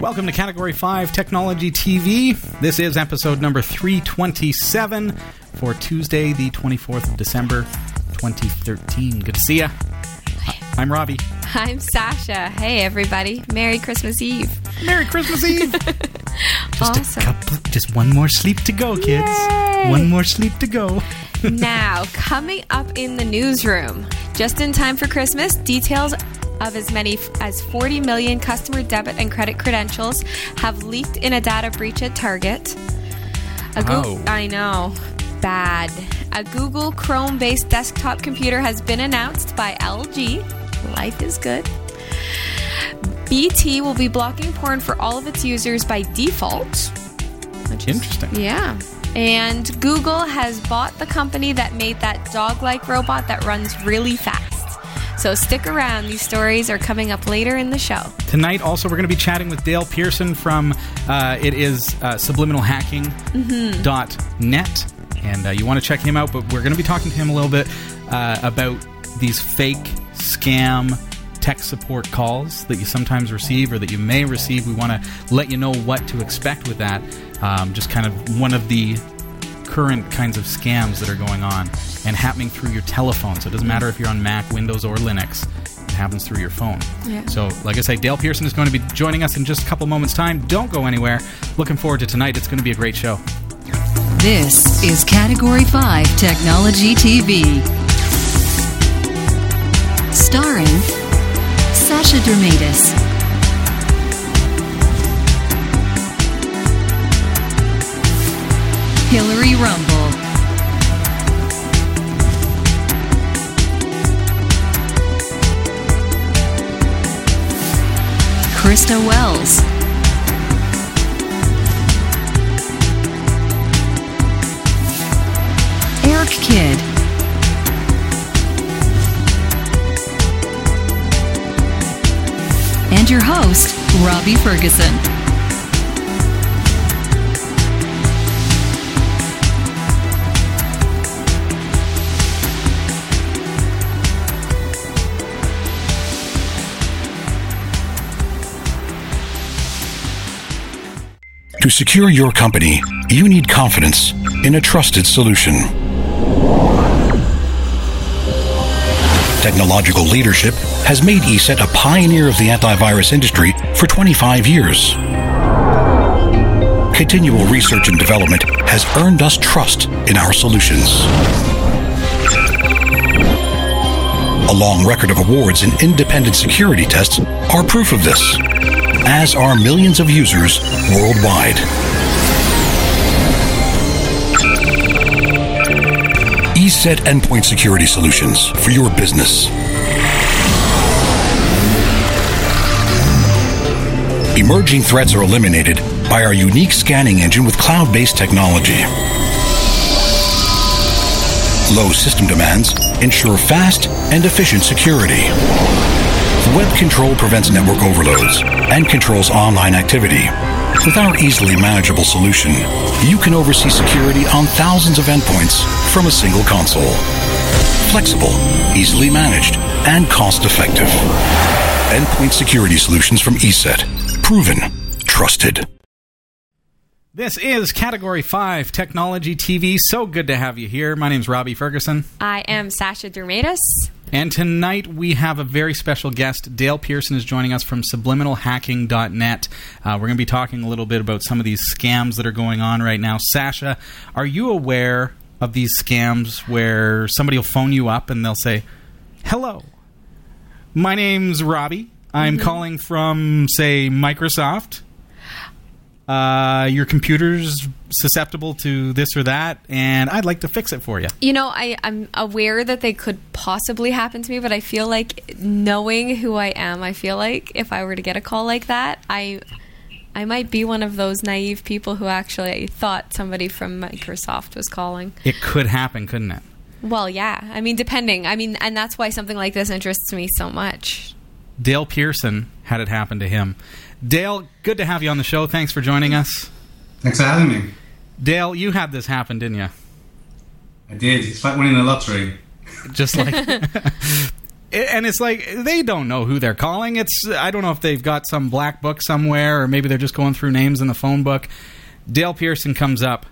Welcome to Category 5 Technology TV. This is episode number 327 for Tuesday, the 24th of December, 2013. Good to see you. I'm Robbie. I'm Sasha. Hey, everybody. Merry Christmas Eve. Merry Christmas Eve. just Awesome. a couple, just one more sleep to go, kids. Yay. One more sleep to go. now, coming up in the newsroom, just in time for Christmas, details of as many as 40 million customer debit and credit credentials have leaked in a data breach at Target. A Oh. I know. Bad. A Google Chrome based desktop computer has been announced by LG. Life is good. BT will be blocking porn for all of its users by default. Which is- Interesting. Yeah. And Google has bought the company that made that dog like robot that runs really fast. So stick around. These stories are coming up later in the show. Tonight, also, we're going to be chatting with Dale Pearson from uh, it is uh, subliminalhacking.net. And uh, you want to check him out, but we're going to be talking to him a little bit uh, about these fake scam tech support calls that you sometimes receive or that you may receive. We want to let you know what to expect with that. Um, just kind of one of the current kinds of scams that are going on and happening through your telephone. So it doesn't matter if you're on Mac, Windows, or Linux. It happens through your phone. Yeah. So, like I say, Dale Pearson is going to be joining us in just a couple moments' time. Don't go anywhere. Looking forward to tonight. It's going to be a great show. This is Category 5 Technology TV. Starring Sasha Dirmeitis, Hillary Rumble, Krista Wells. Eric Kidd. And your host, Robbie Ferguson. To secure your company, you need confidence in a trusted solution. Technological leadership has made ESET a pioneer of the antivirus industry for 25 years. Continual research and development has earned us trust in our solutions. A long record of awards and independent security tests are proof of this, as are millions of users worldwide. ESET Endpoint Security Solutions for your business. Emerging threats are eliminated by our unique scanning engine with cloud based technology. Low system demands ensure fast and efficient security. Web control prevents network overloads and controls online activity. With our easily manageable solution, you can oversee security on thousands of endpoints from a single console. Flexible, easily managed, and cost effective. Endpoint security solutions from ESET. Proven, trusted. This is Category 5 Technology TV. So good to have you here. My name is Robbie Ferguson. I am Sasha Dirmeitis. And tonight we have a very special guest. Dale Pearson is joining us from subliminalhacking.net. Uh, we're going to be talking a little bit about some of these scams that are going on right now. Sasha, are you aware of these scams where somebody will phone you up and they'll say, Hello, my name's Robbie. I'm calling from, say, Microsoft. Uh, your computer's susceptible to this or that, and I'd like to fix it for you. You know, I, I'm aware that they could possibly happen to me, but I feel like knowing who I am, I feel like if I were to get a call like that, I I might be one of those naive people who actually thought somebody from Microsoft was calling. It could happen, couldn't it? Well, yeah. I mean, depending. I mean, and that's why something like this interests me so much. Dale Pearson had it happen to him. Dale, good to have you on the show. Thanks for joining us. Thanks for having me. Dale, you had this happen, didn't you? I did. It's like winning the lottery. Just like and it's like they don't know who they're calling. It's I don't know if they've got some black book somewhere, or maybe they're just going through names in the phone book. Dale Pearson comes up.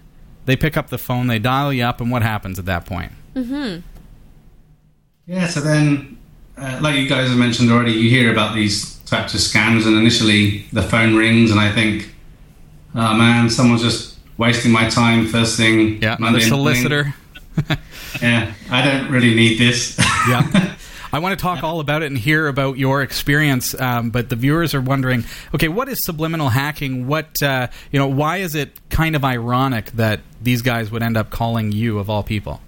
They pick up the phone. They dial you up, and what happens at that point? Mm-hmm. Yeah, so then, uh, like you guys have mentioned already, you hear about these types of scams, and initially the phone rings, and I think, oh man, someone's just wasting my time first thing. Yeah, Monday the solicitor. Yeah, I don't really need this. yeah. I want to talk all about it and hear about your experience, um, but the viewers are wondering, okay, what is subliminal hacking? What uh, you know? Why is it kind of ironic that these guys would end up calling you of all people?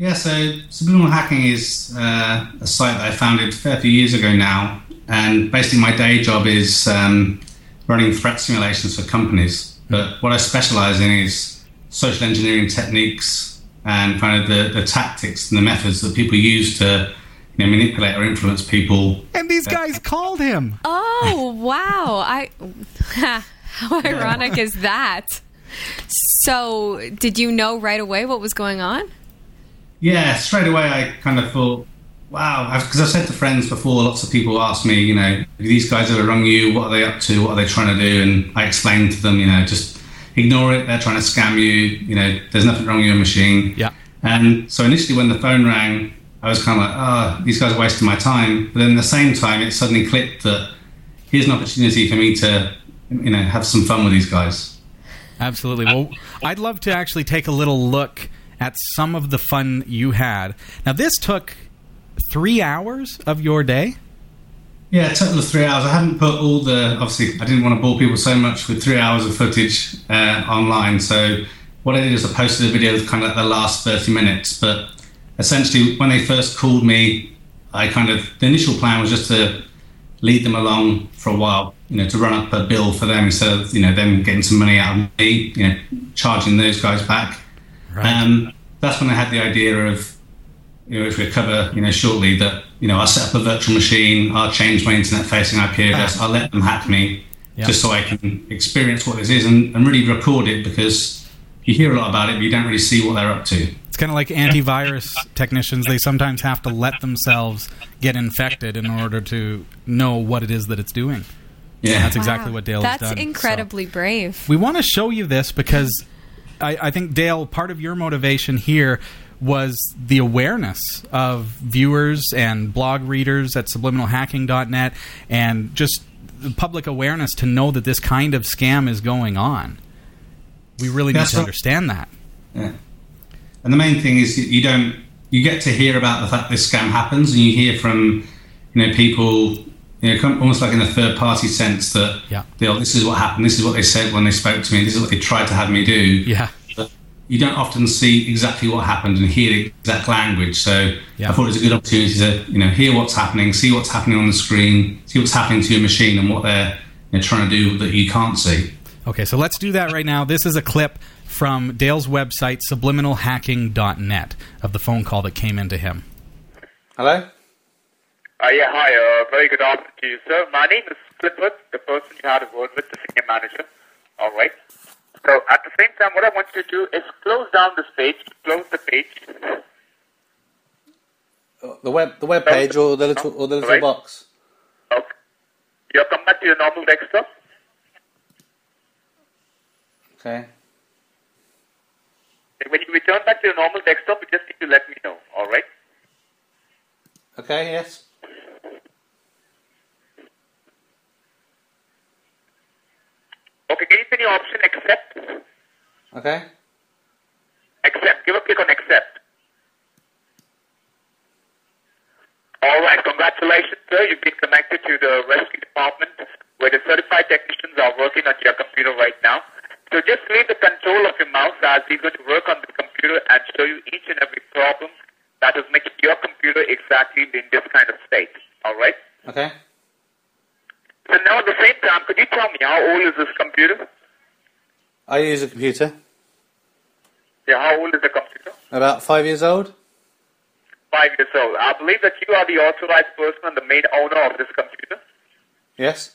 Yeah, so Subliminal Hacking is uh, a site that I founded a fair few years ago now. And basically, my day job is um, running threat simulations for companies. But what I specialize in is social engineering techniques and kind of the, the tactics and the methods that people use to you know, manipulate or influence people. And these guys called him. Oh wow! I how ironic is that? So, did you know right away what was going on? Yeah, straight away I kind of thought, wow, because I've, said to friends before, lots of people ask me, you know, these guys ever rung you? What are they up to? What are they trying to do? And I explain to them, you know, just ignore it. They're trying to scam you. You know, there's nothing wrong with your machine. Yeah. And so initially when the phone rang, I was kind of like, oh, these guys are wasting my time. But then at the same time, it suddenly clicked that here's an opportunity for me to, you know, have some fun with these guys. Absolutely. Well, I'd love to actually take a little look at some of the fun you had. Now, this took three hours of your day. Yeah, a total of three hours. I haven't put all the. Obviously, I didn't want to bore people so much with three hours of footage uh, online. So what I did is I posted a video with kind of like the last thirty minutes. But essentially, when they first called me, I kind of the initial plan was just to lead them along for a while. You know, to run up a bill for them instead of you know them getting some money out of me. You know, charging those guys back. Um, that's when I had the idea of, you know, if we cover, you know, shortly that, you know, I'll set up a virtual machine, I'll change my internet facing IP address, I'll let them hack me Yeah. just so I can experience what this is and, and really record it because you hear a lot about it, but you don't really see what they're up to. It's kind of like antivirus technicians. They sometimes have to let themselves get infected in order to know what it is that it's doing. Yeah. That's exactly Wow. what Dale That's done. so. incredibly brave. We want to show you this because I, I think Dale, part of your motivation here was the awareness of viewers and blog readers at subliminalhacking.net and just the public awareness to know that this kind of scam is going on. We really need to what- understand that. Yeah. And the main thing is you don't you get to hear about the fact this scam happens, and you hear from you know people you know almost like in a third party sense that Yeah. they'll this is what happened, this is what they said when they spoke to me, this is what they tried to have me do. Yeah. But you don't often see exactly what happened and hear the exact language. So Yeah. I thought it was a good opportunity to you know hear what's happening, see what's happening on the screen, see what's happening to your machine, and what they're you know, trying to do that you can't see. Okay, so let's do that right now. This is a clip from Dale's website, subliminalhacking.net, of the phone call that came into him. Hello. Uh, yeah, hi. Uh, very good afternoon to you, sir. My name is Clifford, the person you had a word with, the senior manager. All right. So at the same time, what I want you to do is close down this page, close the page. Uh, the web, the web page, or the little, or the little Right. box. Okay. You'll come back to your normal desktop. Okay. When you return back to your normal desktop, you just need to let me know. All right. Okay. Yes. Okay. Can you see the option accept? Okay. Accept. Give a click on accept. All right. Congratulations, sir. You've been connected to the rescue department where the certified technicians are working on your computer right now. So just leave the control of your mouse as he's going to work on the computer and show you each and every problem that is making your computer exactly in this kind of state. All right? Okay. So now at the same time, could you tell me how old is this computer? I use a computer. Yeah, how old is the computer? About five years old. Five years old. I believe that you are the authorized person and the main owner of this computer. Yes.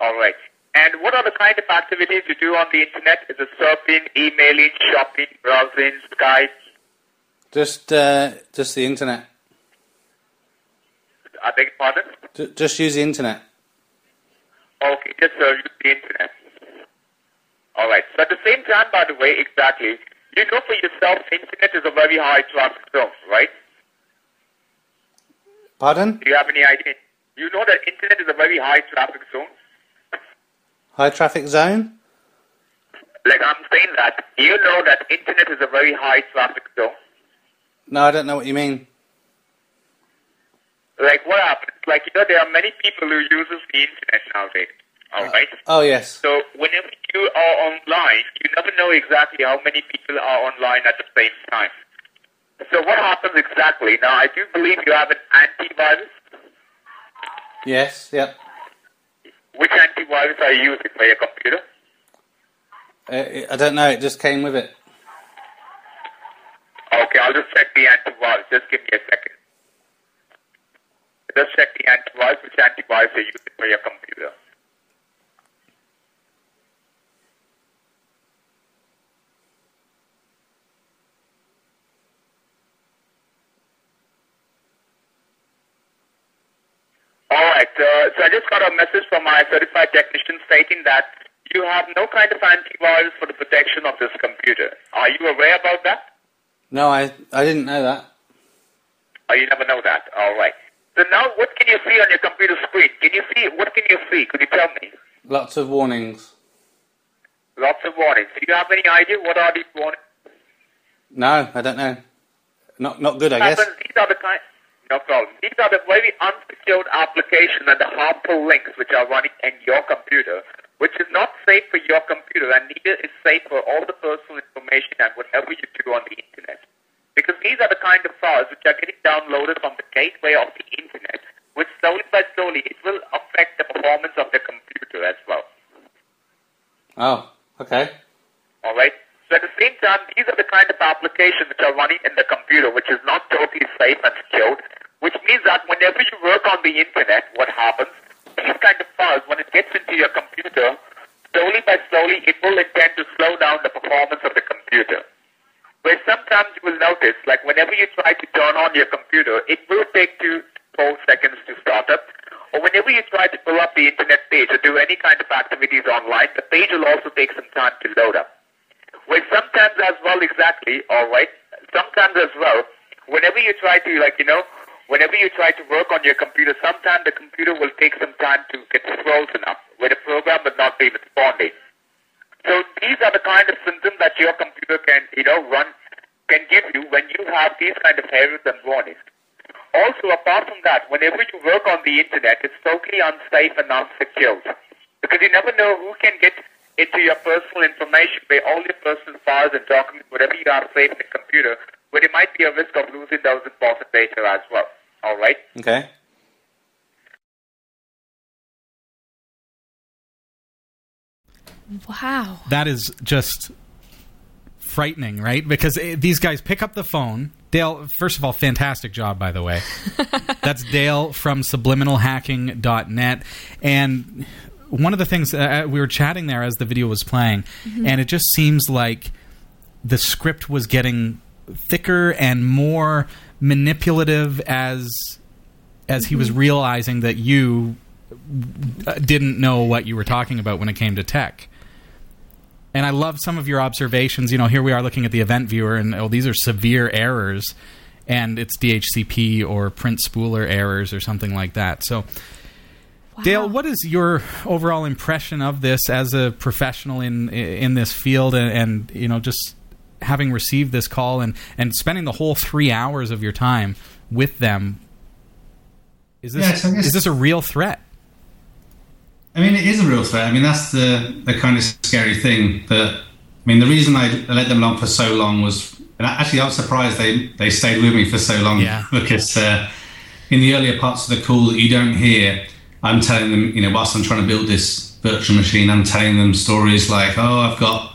All right. And what are the kind of activities you do on the internet? Is it surfing, emailing, shopping, browsing, Skype? Just, uh, just the internet. I beg pardon? J- just use the internet. Okay, just uh, use the internet. All right. So at the same time, by the way, exactly, you know for yourself, internet is a very high traffic zone, right? Pardon? Do you have any idea? You know that internet is a very high traffic zone. High traffic zone? Like I'm saying that, you know that internet is a very high traffic zone. No, I don't know what you mean. Like what happens? Like you know, there are many people who uses the internet nowadays. All right. Oh, yes. So whenever you are online, you never know exactly how many people are online at the same time. So what happens exactly? Now I do believe you have an antivirus. Yes, yep. Which antivirus are you using for your computer? Uh, I don't know, it just came with it. Okay, I'll just check the antivirus. Just give me a second. Just check the antivirus. Which antivirus are you using for your computer? All right. Uh, so I just got a message from my certified technician stating that you have no kind of antivirus for the protection of this computer. Are you aware about that? No, I, I didn't know that. Oh, you never know that. All right. So now, what can you see on your computer screen? Can you see? What can you see? Could you tell me? Lots of warnings. Lots of warnings. Do you have any idea what are these warnings? No, I don't know. Not not good, I guess. These are the kind. No problem. These are the very unsecured applications and the harmful links which are running in your computer, which is not safe for your computer and neither is safe for all the personal information and whatever you do on the internet. Because these are the kind of files which are getting downloaded from the gateway of the internet, which slowly by slowly it will affect the performance of the computer as well. Oh, okay. All right. So at the same time, these are the kind of applications which are running in the computer, which is not totally safe and secured. Which means that whenever you work on the internet, what happens? These kind of files, when it gets into your computer, slowly by slowly, it will intend to slow down the performance of the computer. Where sometimes you will notice, like whenever you try to turn on your computer, it will take two, four seconds to start up. Or whenever you try to pull up the internet page or do any kind of activities online, the page will also take some time to load up. Where sometimes as well, exactly, alright, sometimes as well, whenever you try to, like, you know, whenever you try to work on your computer, sometimes the computer will take some time to get frozen up, where the program will not be responding. So these are the kind of symptoms that your computer can, you know, run, can give you when you have these kind of errors and warnings. Also, apart from that, whenever you work on the internet, it's totally unsafe and unsecured. Because you never know who can get into your personal information, where all your personal files and documents, whatever you have saved in the computer, where there might be a risk of losing those important data as well. All right? Okay. Wow. That is just frightening, right? Because eh, these guys pick up the phone. Dale, first of all, fantastic job, by the way. That's Dale from subliminalhacking.net. And one of the things uh, we were chatting there as the video was playing, and it just seems like the script was getting thicker and more manipulative as as he was realizing that you uh, didn't know what you were talking about when it came to tech. And I love some of your observations. You know, here we are looking at the event viewer, and oh, these are severe errors, and it's DHCP or print spooler errors or something like that. So, Dale, what is your overall impression of this as a professional in in this field, and, and you know, just having received this call and and spending the whole three hours of your time with them? Is this Yes, I guess- is this a real threat? I mean, it is a real threat. I mean, that's the the kind of scary thing. That I mean, the reason I let them along for so long was, and actually, I was surprised they they stayed with me for so long Yeah. because uh, in the earlier parts of the call that you don't hear, I'm telling them, you know, whilst I'm trying to build this virtual machine, I'm telling them stories like, oh, I've got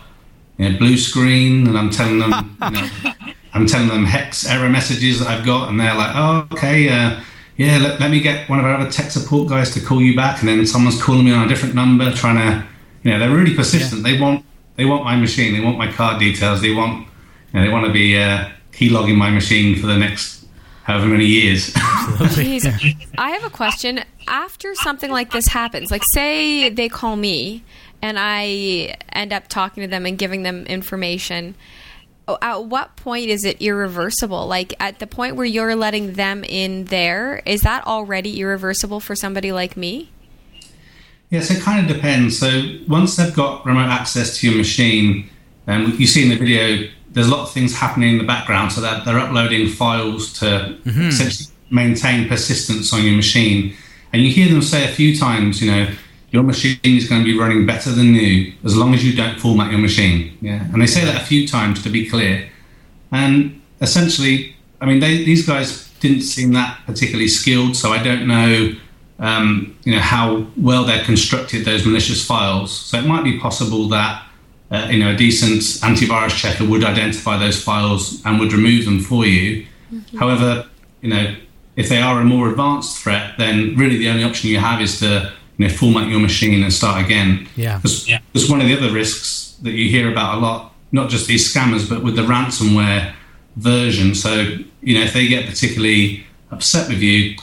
you know, blue screen, and I'm telling them, you know, I'm telling them hex error messages that I've got, and they're like, oh, okay, uh, yeah, let, let me get one of our other tech support guys to call you back, and then someone's calling me on a different number, trying to, you know, they're really persistent. They want they want my machine, they want my card details, they want, you know, they want to be uh, keylogging my machine for the next however many years. I have a question. After something like this happens, like say they call me and I end up talking to them and giving them information, at what point is it irreversible? Like at the point where you're letting them in there, is that already irreversible for somebody like me? Yes, it kind of depends. So once they've got remote access to your machine, and you see in the video, there's a lot of things happening in the background. So that they're uploading files to mm-hmm. essentially maintain persistence on your machine, and you hear them say a few times, you know, your machine is going to be running better than new as long as you don't format your machine. Yeah, and they say that a few times to be clear. And essentially, I mean, they, these guys didn't seem that particularly skilled, so I don't know, um, you know, how well they're constructed those malicious files. So it might be possible that, uh, you know, a decent antivirus checker would identify those files and would remove them for you. However, you know, if they are a more advanced threat, then really the only option you have is to, you know, format your machine and start again. Yeah. Because one of the other risks that you hear about a lot, not just these scammers, but with the ransomware version. So, you know, if they get particularly upset with you,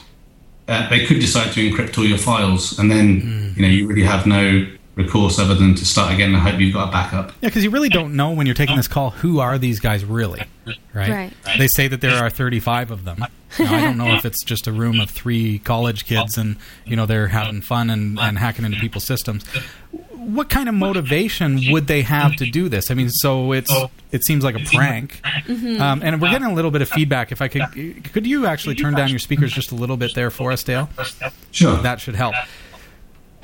uh, they could decide to encrypt all your files, and then you know you really have no recourse other than to start again and hope you've got a backup. Yeah, because you really don't know when you're taking this call who are these guys really, right? Right. They say that there are 35 of them. Now, I don't know if it's just a room of three college kids and you know they're having fun and, and hacking into people's systems. What kind of motivation would they have to do this? I mean, so it's it seems like a prank, um, and we're getting a little bit of feedback. If I could, could you actually turn down your speakers just a little bit there for us, Dale? Sure. That should help.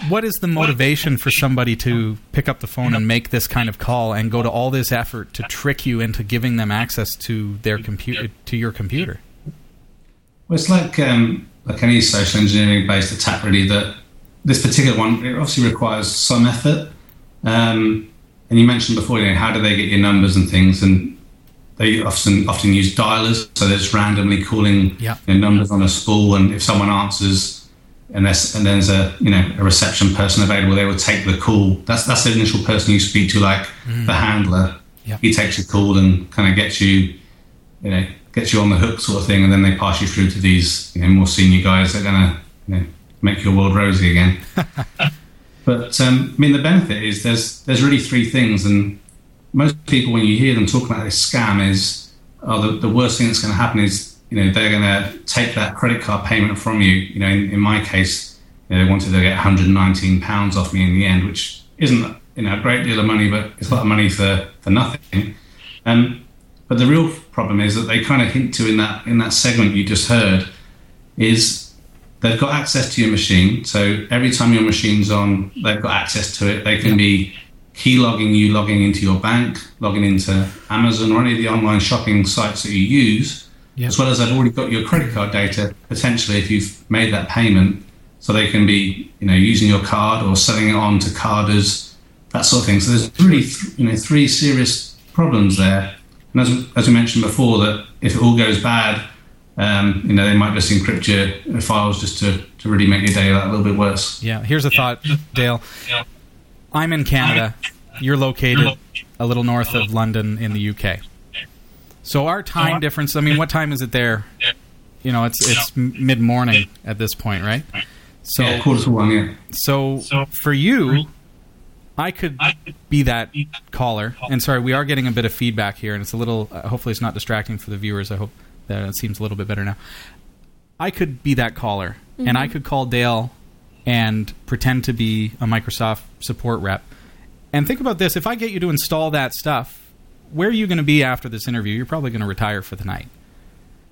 What is the motivation for somebody to pick up the phone and make this kind of call and go to all this effort to trick you into giving them access to their computer to your computer? Well, it's like um, like any social engineering based attack, really. That this particular one it obviously requires some effort. Um, and you mentioned before, you know, how do they get your numbers and things? And they often often use dialers, so they're just randomly calling Yeah. numbers on a spool. And if someone answers, and there's and there's a you know a reception person available, they will take the call. That's that's the initial person you speak to, like the handler. Yeah. He takes your call and kind of gets you you know, gets you on the hook sort of thing, and then they pass you through to these you know, more senior guys that are going to you know, make your world rosy again. but um, I mean, the benefit is there's there's really three things, and most people when you hear them talk about this scam is, oh, the, the worst thing that's going to happen is you know they're going to take that credit card payment from you. You know, in, in my case, you know, they wanted to get 119 pounds off me in the end, which isn't you know a great deal of money, but it's a lot of money for for nothing. Um, but the real problem is that they kind of hint to in that in that segment you just heard is they've got access to your machine. So every time your machine's on, they've got access to it. They can be key logging you, logging into your bank, logging into Amazon or any of the online shopping sites that you use, Yep. as well as they've already got your credit card data potentially if you've made that payment. So they can be, you know, using your card or selling it on to carders, that sort of thing. So there's really, th- you know, three serious problems there. And as, as we mentioned before, that if it all goes bad, um, you know, they might just encrypt your files just to, to really make your day a little bit worse. Yeah, here's a thought, Dale. I'm in Canada. You're located a little north of London in the UK. So our time difference, I mean, what time is it there? You know, it's it's mid morning at this point, right? So yeah, quarter to one, yeah. So for you, I could be that caller. And sorry, we are getting a bit of feedback here, and it's a little. Uh, hopefully, it's not distracting for the viewers. I hope that it seems a little bit better now. I could be that caller, and I could call Dale and pretend to be a Microsoft support rep. And think about this: if I get you to install that stuff, where are you going to be after this interview? You're probably going to retire for the night.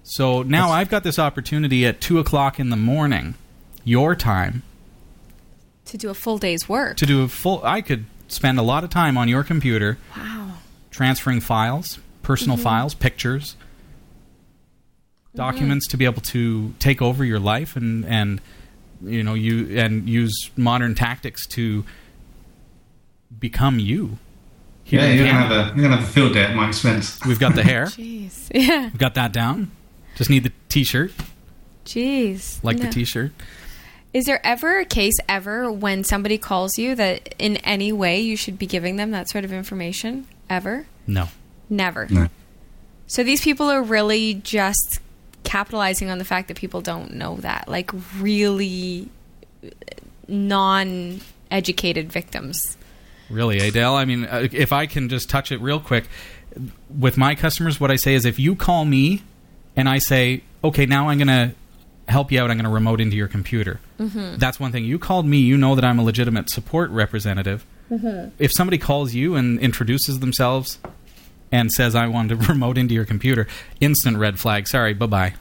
So now I've got this opportunity at two o'clock in the morning, your time, To do a full day's work. to do a full i could spend a lot of time on your computer Wow. transferring files personal mm-hmm. files pictures mm-hmm. documents to be able to take over your life and and you know you and use modern tactics to become you here Yeah, you're gonna have a you're gonna have a field day at my expense. we've got the hair Jeez. Yeah. we've got that down just need the t-shirt Jeez. like No. the t-shirt Is there ever a case ever when somebody calls you that in any way you should be giving them that sort of information? Ever? no Never. No. So these people are really just capitalizing on the fact that people don't know that, like really uh, non-educated victims. Really, Adele. I mean, uh, if I can just touch it real quick, with my customers, what I say is if you call me and I say, okay, now I'm going to help you out, I'm going to remote into your computer. Mm-hmm. That's one thing. You called me, you know that I'm a legitimate support representative. Mm-hmm. If somebody calls you and introduces themselves and says, I want to remote into your computer, instant red flag. Sorry, bye bye.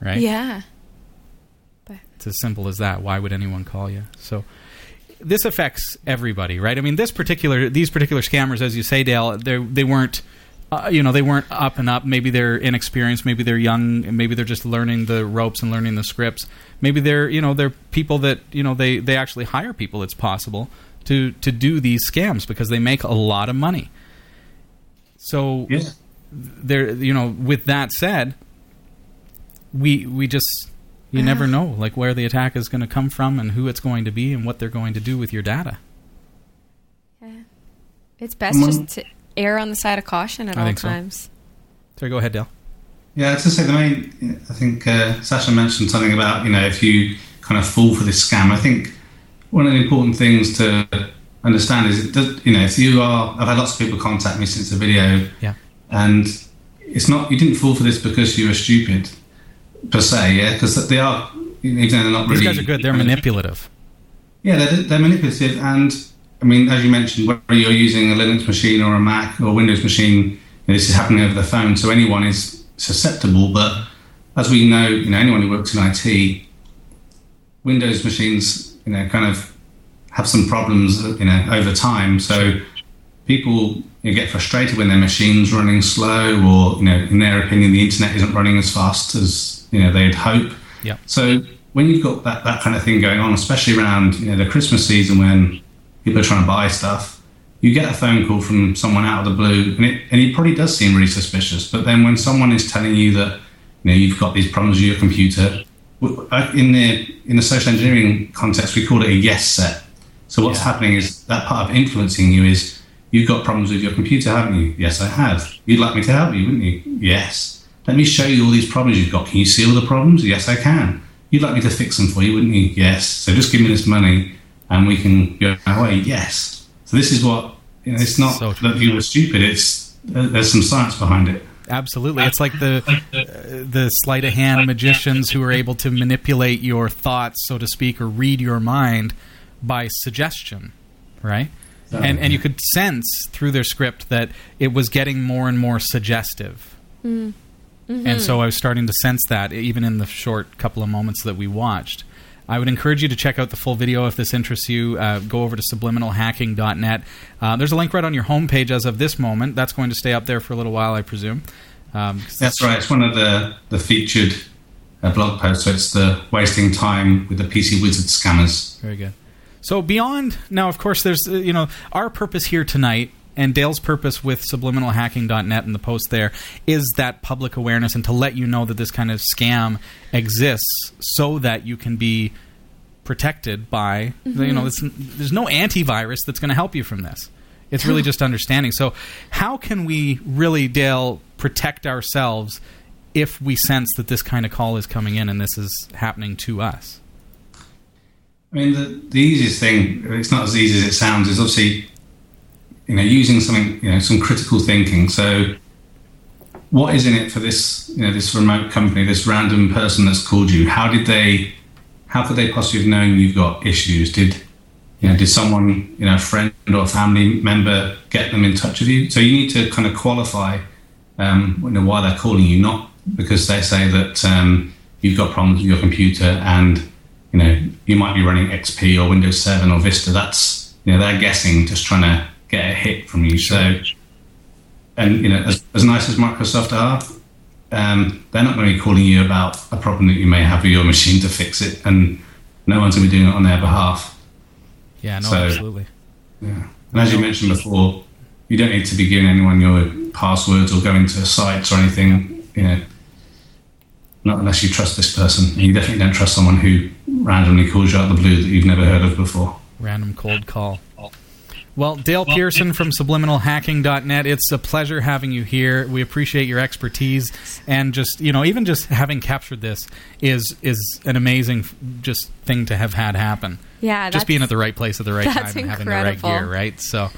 Right? Yeah. It's as simple as that. Why would anyone call you? So this affects everybody, right? I mean, this particular these particular scammers, as you say, Dale, they they weren't. Uh, you know they weren't up and up. Maybe they're inexperienced. Maybe they're young. Maybe they're just learning the ropes and learning the scripts. Maybe they're you know they're people that you know they they actually hire people. It's possible to to do these scams because they make a lot of money. So Yeah. there you know with that said we we just you never know like where the attack is going to come from and who it's going to be and what they're going to do with your data. Yeah, It's best just to err on the side of caution at I all think so. times. so go ahead dale. Yeah, to say the main, I think uh, Sasha mentioned something about you know if you kind of fall for this scam. I think one of the important things to understand is it does, you know if you are, I've had lots of people contact me since the video, yeah. And it's not you didn't fall for this because you were stupid per se, yeah, because they are even though they're not these really. guys are good they're manipulative Yeah, they're, they're manipulative, and I mean, as you mentioned, whether you're using a Linux machine or a Mac or Windows machine, you know, this is happening over the phone, so anyone is susceptible. But as we know, you know, anyone who works in IT, Windows machines, you know, kind of have some problems, you know, over time. So people you know, get frustrated when their machine's running slow, or you know, in their opinion, the internet isn't running as fast as you know they'd hope. Yep. So when you've got that, that kind of thing going on, especially around you know the Christmas season when people are trying to buy stuff, you get a phone call from someone out of the blue, and it and it probably does seem really suspicious. But then when someone is telling you that you know you've got these problems with your computer, in the in the social engineering context, we call it a yes set. So what's happening is that part of influencing you is you've got problems with your computer, haven't you? Yes, I have. You'd like me to help you, wouldn't you? Yes. Let me show you all these problems you've got. Can you see all the problems? Yes, I can. You'd like me to fix them for you, wouldn't you? Yes. So just give me this money and we can go our way. Yes. So this is what, you know, it's not So that you were stupid. It's, uh, there's some science behind it. absolutely it's like the uh, the sleight of hand magicians who are able to manipulate your thoughts so to speak or read your mind by suggestion right and and you could sense through their script that it was getting more and more suggestive and so I was starting to sense that even in the short couple of moments that we watched. I would encourage you to check out the full video if this interests you. Uh, go over to subliminalhacking.net. Uh, there's a link right on your homepage as of this moment. That's going to stay up there for a little while, I presume. Um, 'cause That's right. It's one of the, the featured uh, blog posts. So it's the wasting time with the PC wizard scammers. Very good. So beyond now, of course, there's uh, you know our purpose here tonight, and Dale's purpose with subliminalhacking.net and the post there is that public awareness and to let you know that this kind of scam exists, so that you can be protected by you know this, there's no antivirus that's going to help you from this. It's really just understanding. So, how can we really, Dale, protect ourselves if we sense that this kind of call is coming in and this is happening to us? I mean, the, the easiest thing, it's not as easy as it sounds, is obviously, you know, using something, you know, some critical thinking. So, what is in it for this, you know, this remote company, this random person that's called you? How did they, how could they possibly have known you've got issues? Did, you know, did someone, you know, a friend or family member get them in touch with you? So you need to kind of qualify, um, you know, why they're calling you, not because they say that um, you've got problems with your computer and you know, you might be running XP or Windows 7 or Vista. That's, you know, they're guessing, just trying to get a hit from you. So, and, you know, as, as nice as Microsoft are, um, they're not going to be calling you about a problem that you may have with your machine to fix it. And no one's going to be doing it on their behalf. Yeah, no, So- absolutely. And as you mentioned before, you don't need to be giving anyone your passwords or going to sites or anything, you know, not unless you trust this person. And you definitely don't trust someone who randomly calls you out of the blue that you've never heard of before. Random cold call. Well, Dale Pearson from subliminalhacking.net, it's a pleasure having you here. We appreciate your expertise and just, you know, even just having captured this is is an amazing just thing to have had happen. Yeah, Just being at the right place at the right time and having the right gear, right? So,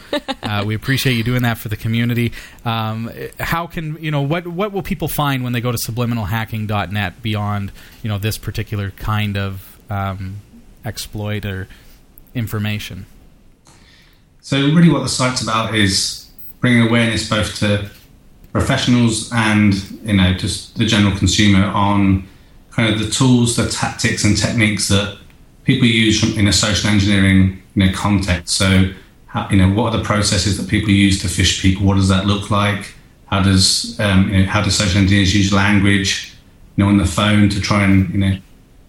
uh, we appreciate you doing that for the community. Um, how can, you know, what what will people find when they go to subliminalhacking.net beyond, you know, this particular kind of um, exploit or information? So really, what the site's about is bringing awareness both to professionals and you know just the general consumer on kind of the tools, the tactics, and techniques that people use in a social engineering you know context. So how, you know what are the processes that people use to phish people? What does that look like? How does um, you know, how do social engineers use language? You know, on the phone to try and you know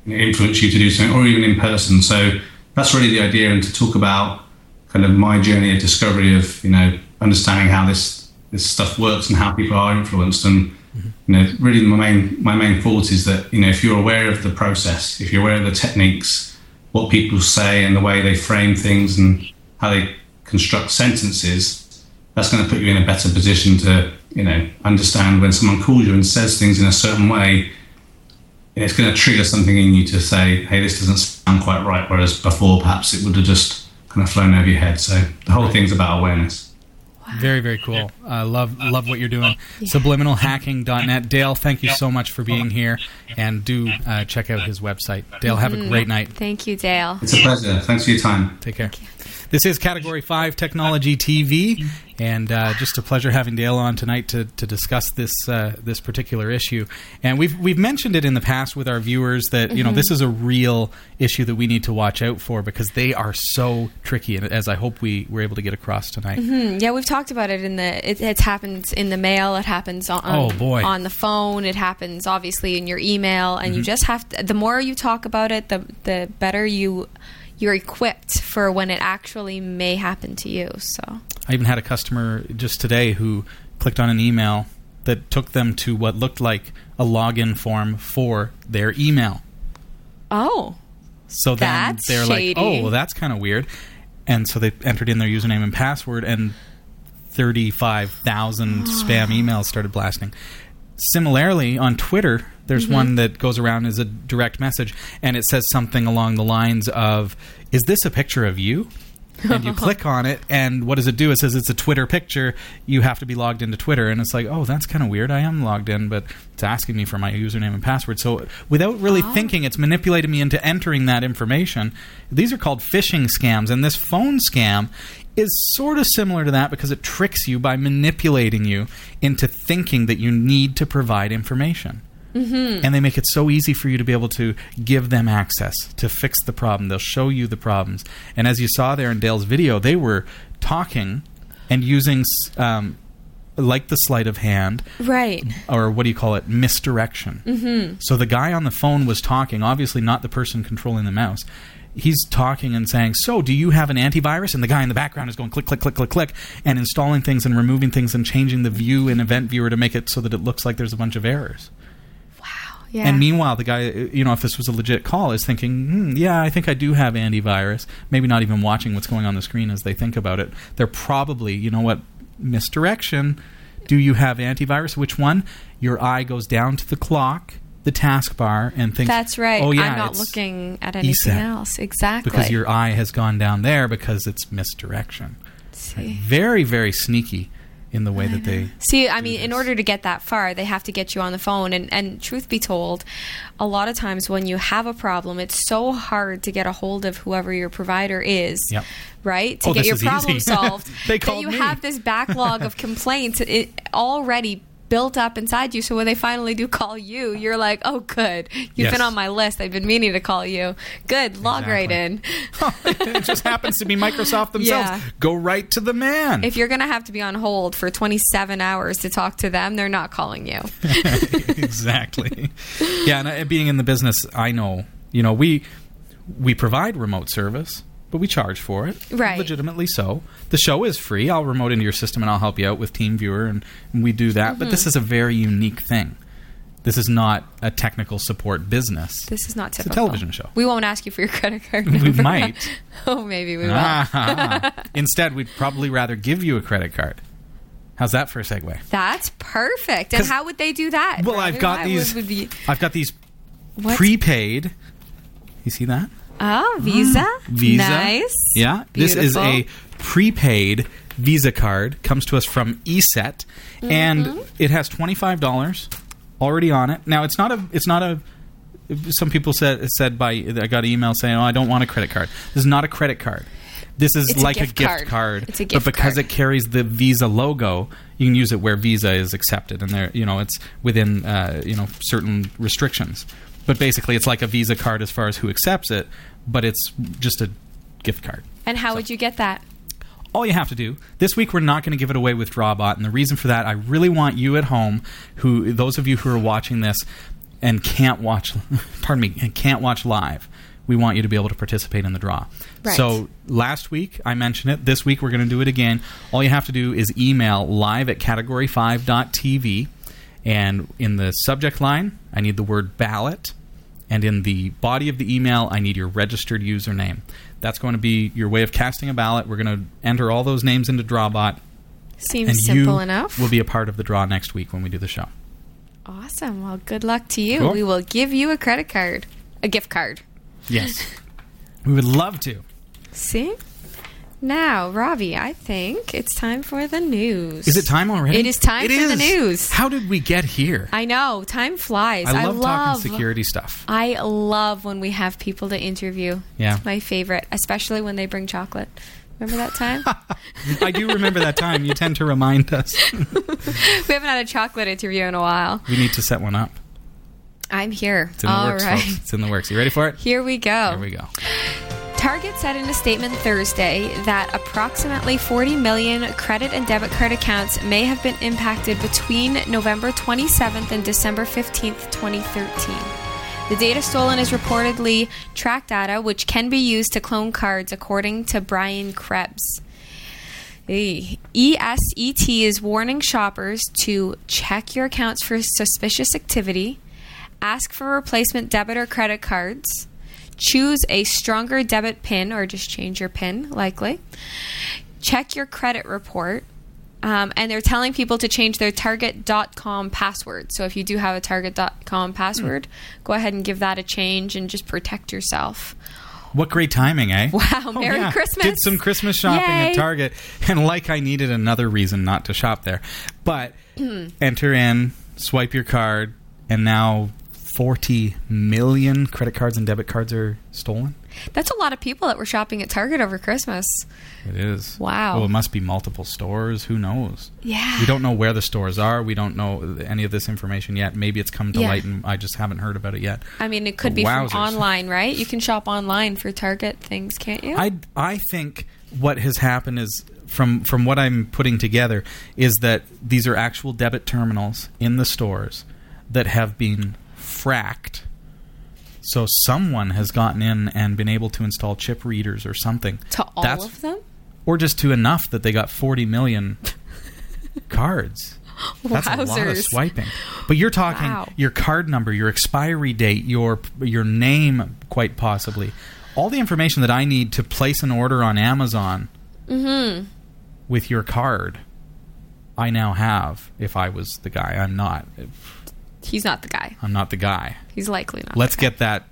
influence you to do something, or even in person. So that's really the idea, and to talk about kind of my journey of discovery of you know understanding how this this stuff works and how people are influenced and you know really my main my main thought is that you know if you're aware of the process if you're aware of the techniques what people say and the way they frame things and how they construct sentences that's going to put you in a better position to you know understand when someone calls you and says things in a certain way it's going to trigger something in you to say hey this doesn't sound quite right whereas before perhaps it would have just kind of flown over your head so the whole thing's about awareness Very, very cool. Uh, love, love what you're doing. Subliminalhacking.net. Dale, thank you so much for being here, and do uh, check out his website. Dale, have a great night. Thank you, Dale. It's a pleasure. Thanks for your time. Take care. This is Category 5 Technology TV, and uh, just a pleasure having Dale on tonight to, to discuss this uh, this particular issue. And we've we've mentioned it in the past with our viewers that you know this is a real issue that we need to watch out for because they are so tricky, and as I hope we were able to get across tonight. Mm, Yeah, we've talked about it in the. It, it happens in the mail. It happens on Oh, boy. on the phone. It happens obviously in your email, and Mm-hmm. you just have to. The more you talk about it, the the better you you're equipped for when it actually may happen to you. So I even had a customer just today who clicked on an email that took them to what looked like a login form for their email. oh, So then That's they're shady. like, "Oh, well, that's kind of weird," and so they entered in their username and password, and thirty-five thousand spam emails started blasting. Similarly, on Twitter, there's Mm-hmm. one that goes around as a direct message, and it says something along the lines of, "Is this a picture of you?" and you click on it, and what does it do? It says it's a Twitter picture. You have to be logged into Twitter, and it's like, oh, that's kind of weird. I am logged in, but it's asking me for my username and password. So without really thinking, it's manipulated me into entering that information. These are called phishing scams, and this phone scam is sort of similar to that because it tricks you by manipulating you into thinking that you need to provide information and they make it so easy for you to be able to give them access to fix the problem. They'll show you the problems. And as you saw there in Dale's video, they were talking and using, um, like the sleight of hand, right. or what do you call it, misdirection. Mm-hmm. So the guy on the phone was talking, obviously not the person controlling the mouse. He's talking and saying, "So, do you have an antivirus?" And the guy in the background is going click, click, click, click, click, and installing things and removing things and changing the view in Event Viewer to make it so that it looks like there's a bunch of errors. Yeah. And meanwhile, the guy, you know, if this was a legit call, is thinking, hmm, yeah, I think I do have antivirus. Maybe not even watching what's going on the screen as they think about it. They're probably, you know what, misdirection. Do you have antivirus? Which one? Your eye goes down to the clock, the taskbar, and thinks, That's right. Oh, yeah, I'm not looking at anything ESET. else. Exactly. because your eye has gone down there because it's misdirection. See. Very, very sneaky in the way that they. See, I mean, in order to get that far, they have to get you on the phone. And, and truth be told, a lot of times when you have a problem, it's so hard to get a hold of whoever your provider is. Yep. Right? To Oh, get your problem easy. solved. They that you me. have this backlog of complaints already built up inside you. So when they finally do call you, you're like, oh, good. You've Yes. been on my list. I've been meaning to call you. Good. Log right in. It just happens to be Microsoft themselves. Yeah. Go right to the man. If you're going to have to be on hold for 27 hours to talk to them, they're not calling you. exactly. Yeah, and uh, being in the business, I know. You know, we we provide remote service, but we charge for it, Right. Legitimately so. The show is free. I'll remote into your system and I'll help you out with TeamViewer, and, and we do that. But Mm-hmm. this is a very unique thing. This is not a technical support business. This is not It's a television show. We won't ask you for your credit card. We might. oh, maybe we will. Instead, we'd probably rather give you a credit card. How's that for a segue? That's perfect. And how would they do that? Well? I've got these. Would, would be, I've got these prepaid. You see that? Oh, Visa. Visa. Nice. Yeah. This is a prepaid Visa card. Comes to us from ESET, Mm-hmm. and it has twenty five dollars already on it. Now it's not a. It's not a. Some people said said by I got an email saying, "Oh, I don't want a credit card." This is not a credit card. This is It's like a gift gift card. card. It's a gift but because card. it carries the Visa logo, you can use it where Visa is accepted, and there, you know, it's within uh, you know certain restrictions. But basically, it's like a Visa card as far as who accepts it, but it's just a gift card. And how would you get that? All you have to do this week, we're not going to give it away with Drawbot, and the reason for that, I really want you at home, who those of you who are watching this and can't watch, pardon me, and can't watch live, we want you to be able to participate in the draw. Right. So last week I mentioned it. This week we're going to do it again. All you have to do is email live at category5.tv, and in the subject line, I need the word ballot. And in the body of the email, I need your registered username. That's going to be your way of casting a ballot. We're going to enter all those names into Drawbot, Seems and simple you enough. will be a part of the draw next week when we do the show. awesome. Well, good luck to you. Cool. We will give you a credit card, a gift card. Yes, we would love to. See? Now, Robbie, I think it's time for the news. Is it time already? It is time It for the news. How did we get here? I know, time flies. I love, love talking security stuff. I love when we have people to interview. Yeah. It's my favorite, especially when they bring chocolate. Remember that time? I do remember that time. You tend to remind us. we haven't had a chocolate interview in a while. We need to set one up. I'm here. It's in the All works, right. folks. It's in the works. You ready for it? Here we go. Here we go. Target said in a statement Thursday that approximately 40 million credit and debit card accounts may have been impacted between November 27th and December 15th, 2013. The data stolen is reportedly track data which can be used to clone cards, according to Brian Krebs. ESET is warning shoppers to check your accounts for suspicious activity, ask for replacement debit or credit cards, choose a stronger debit pin or just change your pin, likely, check your credit report. Um, and they're telling people to change their Target.com password. So if you do have a Target.com password, go ahead and give that a change and just protect yourself. What great timing, eh? Wow, Merry Christmas. Did some Christmas shopping Yay. at Target, and like I needed another reason not to shop there. But enter in, swipe your card, and now 40 million credit cards and debit cards are stolen. That's a lot of people that were shopping at Target over Christmas. It is. Wow. Well, it must be multiple stores. Who knows? Yeah. We don't know where the stores are. We don't know any of this information yet. Maybe it's come to Yeah. light and I just haven't heard about it yet. I mean, it could be Wowzers. from online, right? You can shop online for Target things, can't you? I I think what has happened is from from what I'm putting together is that these are actual debit terminals in the stores that have been fracked. So someone has gotten in and been able to install chip readers or something. to all That's- of them? or just to enough that they got 40 million cards. That's a lot of swiping. But you're talking Wow. your card number, your expiry date, your your name, quite possibly. All the information that I need to place an order on Amazon Mm-hmm. with your card, I now have. If I was the guy, I'm not. He's not the guy. I'm not the guy. He's likely not. Let's get that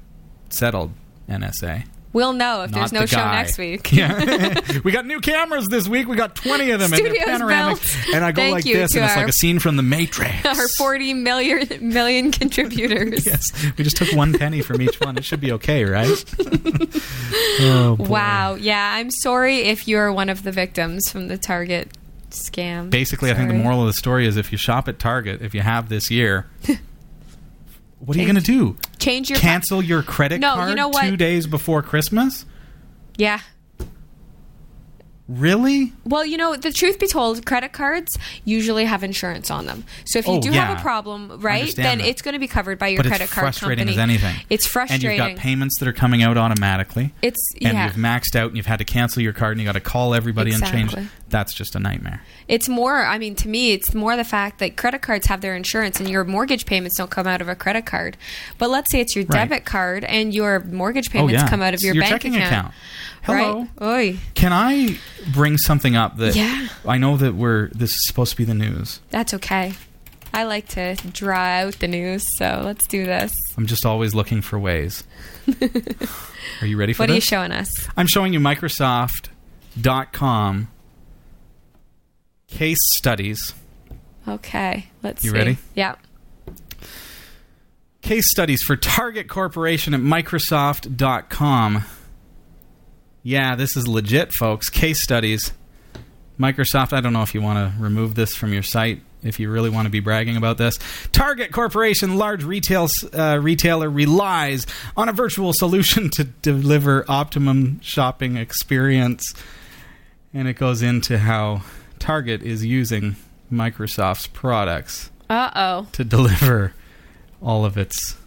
settled, NSA. We'll know if Not there's no the show guy. next week. Yeah, we got new cameras this week. We got twenty of them, and they're panoramic. built. And I go Thank like you this, to and it's our- like a scene from The Matrix. Our 40 million million contributors. yes, we just took one penny from each one. It should be okay, right? oh, boy. Wow. Yeah, I'm sorry if you're one of the victims from the Target scam. Basically, I think the moral of the story is if you shop at Target, if you have this year, what are you going to do? change your Cancel your credit No, you know what? two days before Christmas? Yeah. Really? Well, you know, the truth be told, credit cards usually have insurance on them. So if you Oh, do yeah. have a problem, right, then that. it's going to be covered by your but credit it's card frustrating company. as anything. It's frustrating. And you've got payments that are coming out automatically. It's and yeah. you've maxed out and you've had to cancel your card and you got to call everybody and change. That's just a nightmare. It's more, I mean, to me, it's more the fact that credit cards have their insurance and your mortgage payments don't come out of a credit card. But let's say it's your Right. debit card and your mortgage oh, payments oh yeah, come out of It's your, bank checking account. Hello. Right? Oy, Can I bring something up that Yeah. I know that we're this is supposed to be the news. that's okay. I like to draw out the news, so let's do this. I'm just always looking for ways. are you ready for What are you showing us? I'm showing you Microsoft.com case studies. Okay, let's You see. ready? Yeah. Case studies for Target Corporation at Microsoft.com. Yeah, this is legit, folks. Case studies. Microsoft, I don't know if you want to remove this from your site if you really want to be bragging about this. Target Corporation, large retail uh, retailer, relies on a virtual solution to deliver optimum shopping experience. And it goes into how Target is using Microsoft's products Uh oh. to deliver all of its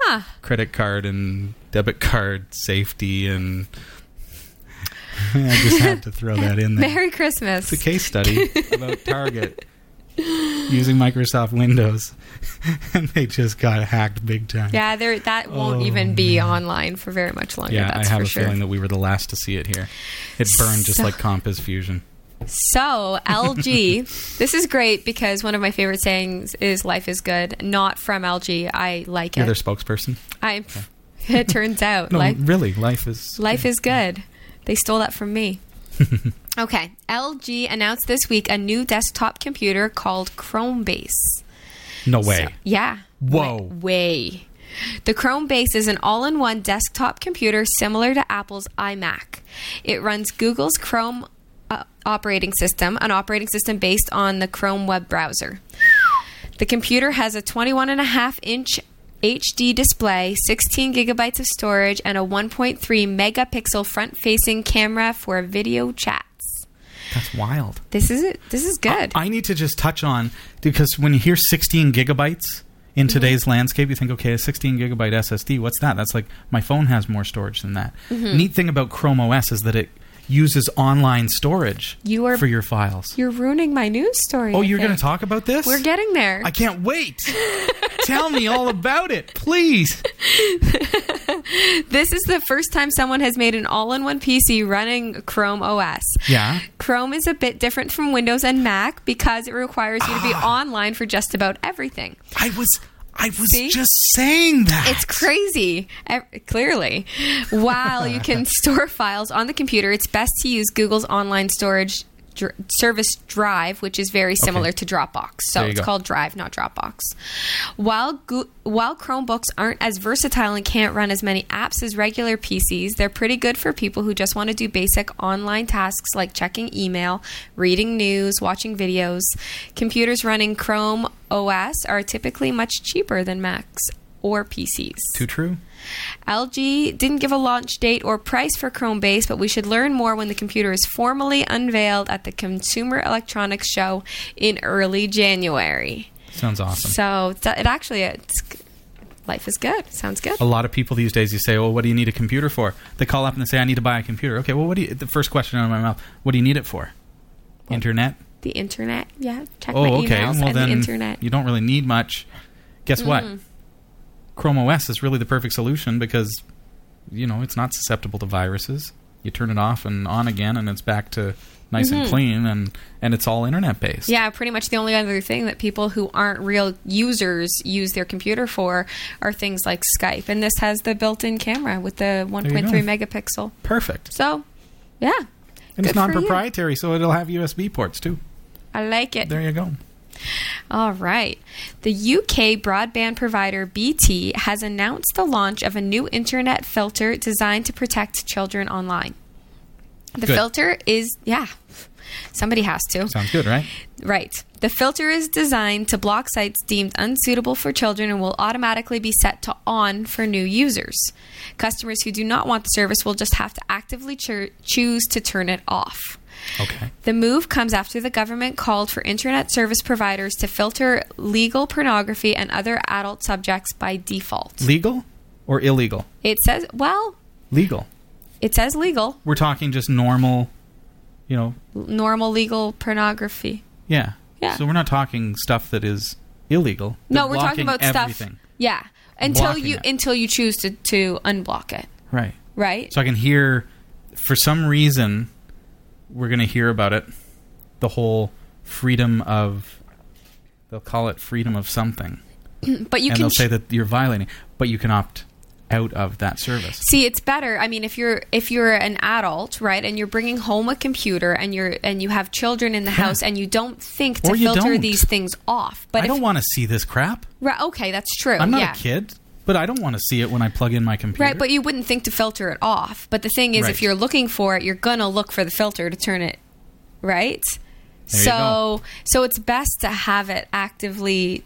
Huh. credit card and debit card safety and I just had to throw that in there. Merry Christmas. It's a case study about Target using Microsoft Windows and they just got hacked big time. Yeah, there that won't Oh, even be online for very much longer. Yeah, that's I have for a sure. feeling that we were the last to see it here. It burned just So- like Compass Fusion. So LG, this is great because one of my favorite sayings is "Life is good." Not from LG. I like You're their spokesperson? I. It turns out No, life really, life is life is good. They stole that from me. okay, LG announced this week a new desktop computer called Chrome Base. no way. So- yeah. Whoa. Way, way. The Chrome Base is an all in one desktop computer similar to Apple's iMac. It runs Google's Chrome uh, operating system, an operating system based on the Chrome web browser. The computer has a 21.5 inch HD display, 16 gigabytes of storage, and a 1.3 megapixel front facing camera for video chats. That's wild. This is it. This is good. I need to just touch on because when you hear 16 gigabytes in Mm-hmm. today's landscape, you think, okay, a 16 gigabyte SSD. What's that? That's like my phone has more storage than that. Mm-hmm. Neat thing about Chrome OS is that it uses online storage You are- for your files. You're ruining my news story. Oh, I you're going to talk about this? We're getting there. I can't wait. Tell me all about it, please. This is the first time someone has made an all in one PC running Chrome OS. Yeah. Chrome is a bit different from Windows and Mac because it requires you to be Ah. online for just about everything. I was I was See? just saying that. It's crazy, clearly. While you can store files on the computer, it's best to use Google's online storage dr- service Drive, which is very similar to Dropbox. So it's go. called Drive, not Dropbox. While Go- while Chromebooks aren't as versatile and can't run as many apps as regular PCs, they're pretty good for people who just want to do basic online tasks like checking email, reading news, watching videos. Computers running Chrome OS are typically much cheaper than Macs or PCs. Too true. LG didn't give a launch date or price for Chrome Base, but we should learn more when the computer is formally unveiled at the Consumer Electronics Show in early January. Sounds awesome. So it actually it's life is good. Sounds good. a lot of people these days you say well what do you need a computer for they call up and they say i need to buy a computer okay well what do you the first question out of my mouth what do you need it for internet The internet, yeah. Check oh my okay emails well and then the internet. Mm-hmm. you don't really need much guess what chrome os is really the perfect solution because you know it's not susceptible to viruses you turn it off and on again and it's back to nice and clean and and it's all internet based Mm-hmm. Yeah, pretty much the only other thing that people who aren't real users use their computer for are things like Skype. And this has the built in camera with the 1.3 megapixel. perfect So, yeah. and it's Good you. non-proprietary so it'll have usb ports too I like it. there you go All right. The UK broadband provider BT has announced the launch of a new internet filter designed to protect children online. The Good. filter is, yeah, somebody has to. sounds good right Right. The filter is designed to block sites deemed unsuitable for children and will automatically be set to on for new users. Customers who do not want the service will just have to actively cho- choose to turn it off. Okay The move comes after the government called for internet service providers to filter legal pornography and other adult subjects by default. legal or illegal It says, well, legal it says legal. we're talking just normal you know, normal legal pornography. yeah. Yeah. So we're not talking stuff that is illegal. No, They're we're talking about everything. stuff. Yeah, until Blocking you it. until you choose to to unblock it, Right. right? So I can hear, for some reason, we're going to hear about it. The whole freedom of, they'll call it freedom of something, but you and can they'll say that you're violating, but you can opt out of that service. See, it's better. I mean, if you're if you're an adult, right, and you're bringing home a computer and you're and you have children in the house and you don't think to filter don't. these things off. But I if, don't want to see this crap. right, okay, that's true. I'm not yeah. a kid, but I don't want to see it when I plug in my computer. Right, but you wouldn't think to filter it off. But the thing is, Right. if you're looking for it, you're gonna look for the filter to turn it right. There so, so it's best to have it actively,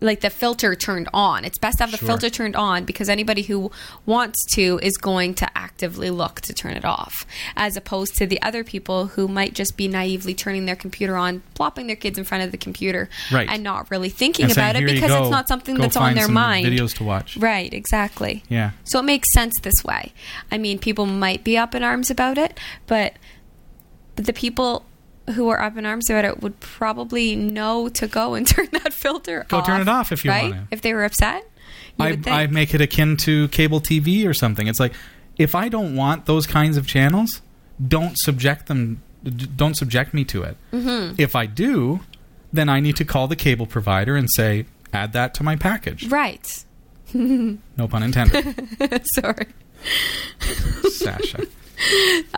like the filter turned on. It's best to have the Sure. filter turned on because anybody who wants to is going to actively look to turn it off, as opposed to the other people who might just be naively turning their computer on, plopping their kids in front of the computer, Right. and not really thinking And saying, about it because go. it's not something that's on their some mind. Videos to watch. Right, exactly. Yeah. So it makes sense this way. I mean, people might be up in arms about it, but the people who are up in arms about it would probably know to go and turn that filter Go off. Go turn it off if you right? want to. If they were upset, I. I make it akin to cable TV or something. It's like if I don't want those kinds of channels, don't subject them. Don't subject me to it. Mm-hmm. If I do, then I need to call the cable provider and say, add that to my package. right. No pun intended. Sorry. Sasha.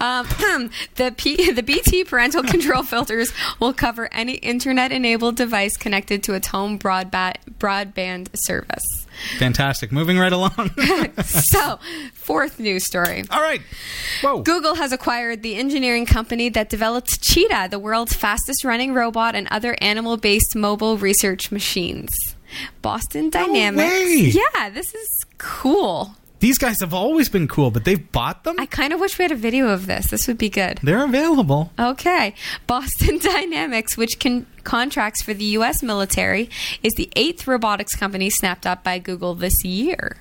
Um, the P- the BT parental control filters will cover any internet-enabled device connected to its home broadband broadband service. Fantastic. Moving right along. so, fourth news story. All right. Whoa. Google has acquired the engineering company that developed Cheetah, the world's fastest running robot, and other animal based mobile research machines. Boston Dynamics. way. Yeah, this is cool. These guys have always been cool, but they've bought them. I kind of wish we had a video of this. This would be good. They're available. Okay. Boston Dynamics, which can contracts for the U.S. military, is the eighth robotics company snapped up by Google this year.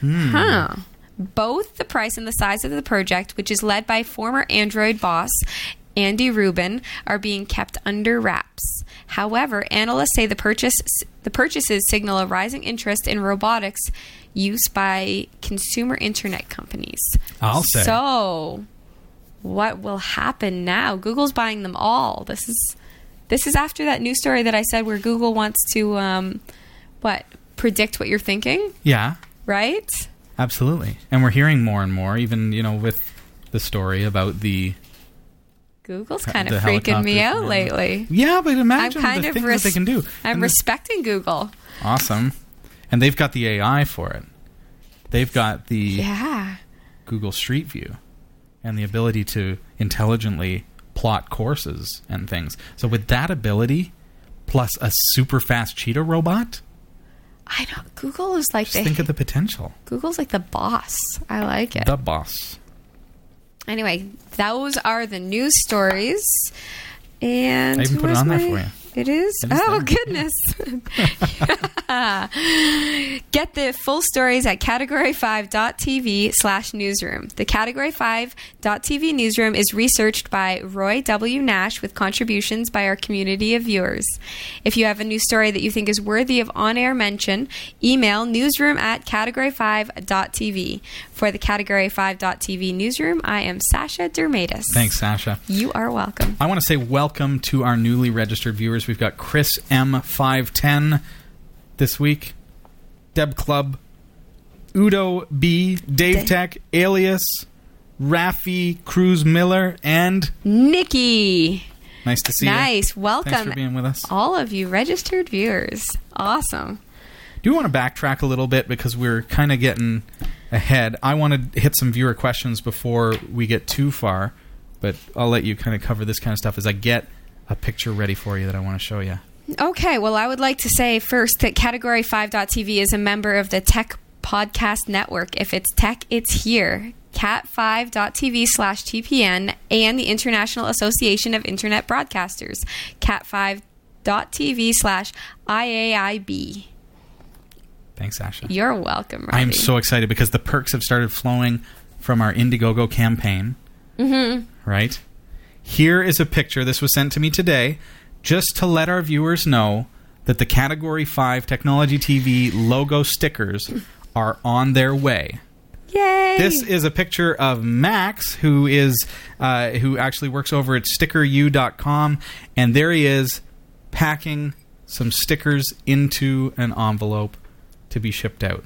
Hmm. Huh. Both the price and the size of the project, which is led by former Android boss Andy Rubin, are being kept under wraps. However, analysts say the purchase the purchases signal a rising interest in robotics use by consumer internet companies. I'll say. So, what will happen now? Google's buying them all. This is this is after that news story that I said where Google wants to um, what predict what you're thinking, Yeah, right? absolutely. And we're hearing more and more, even you know, with the story about the. Google's kind of freaking me out lately. Yeah, but I'm imagine kind the of things res- that they can do. I'm And this- respecting Google. awesome, and they've got the AI for it. They've got the Yeah. Google Street View and the ability to intelligently plot courses and things. So with that ability, plus a super fast cheetah robot, I know Google is like just the think of the potential. Google's like the boss. I like it. The boss. Anyway, those are the news stories. And I even put it on there for you. It is? It is oh, there. goodness. Get the full stories at category5.tv slash newsroom. The category5.tv newsroom is researched by Roy W. Nash with contributions by our community of viewers. If you have a news story that you think is worthy of on air mention, email newsroom at category5.tv. For the category5.tv newsroom, I am Sasha Dirmeitis. Thanks, Sasha. You are welcome. I want to say welcome to our newly registered viewers. We've got Chris M510 this week, Deb Club, Udo B, Dave Da- Tech, Alias, Rafi, Cruz Miller, and Nikki. nice to see you. Nice. Welcome. Thanks for being with us. all of you registered viewers. Awesome. Do you want to backtrack a little bit because we're kind of getting ahead? I want to hit some viewer questions before we get too far, but I'll let you kind of cover this kind of stuff as I get a picture ready for you that I want to show you. Okay, well, I would like to say first that Category 5.tv is a member of the Tech Podcast Network. If it's tech, it's here. cat5.tv slash TPN and the International Association of Internet Broadcasters. cat5.tv slash IAIB. Thanks, Sasha. You're welcome, Robbie. I am so excited because the perks have started flowing from our Indiegogo campaign. Mm-hmm. Right? Here is a picture. This was sent to me today, just to let our viewers know that the Category Five Technology TV logo stickers are on their way. Yay! This is a picture of Max, who is uh, who actually works over at stickeryou.com, and there he is packing some stickers into an envelope to be shipped out.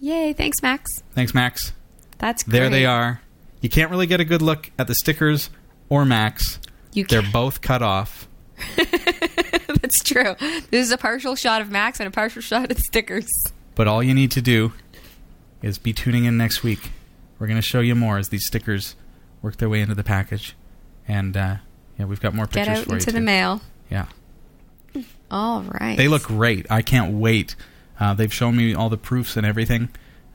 Yay! Thanks, Max. Thanks, Max. That's great. There they are. You can't really get a good look at the stickers or Max. You They're can- both cut off. That's true. This is a partial shot of Max and a partial shot of the stickers. But all you need to do is be tuning in next week. We're going to show you more as these stickers work their way into the package. And uh, yeah, we've got more pictures Get out for you. into the too. mail. Yeah. All right. They look great. I can't wait. Uh, they've shown me all the proofs and everything.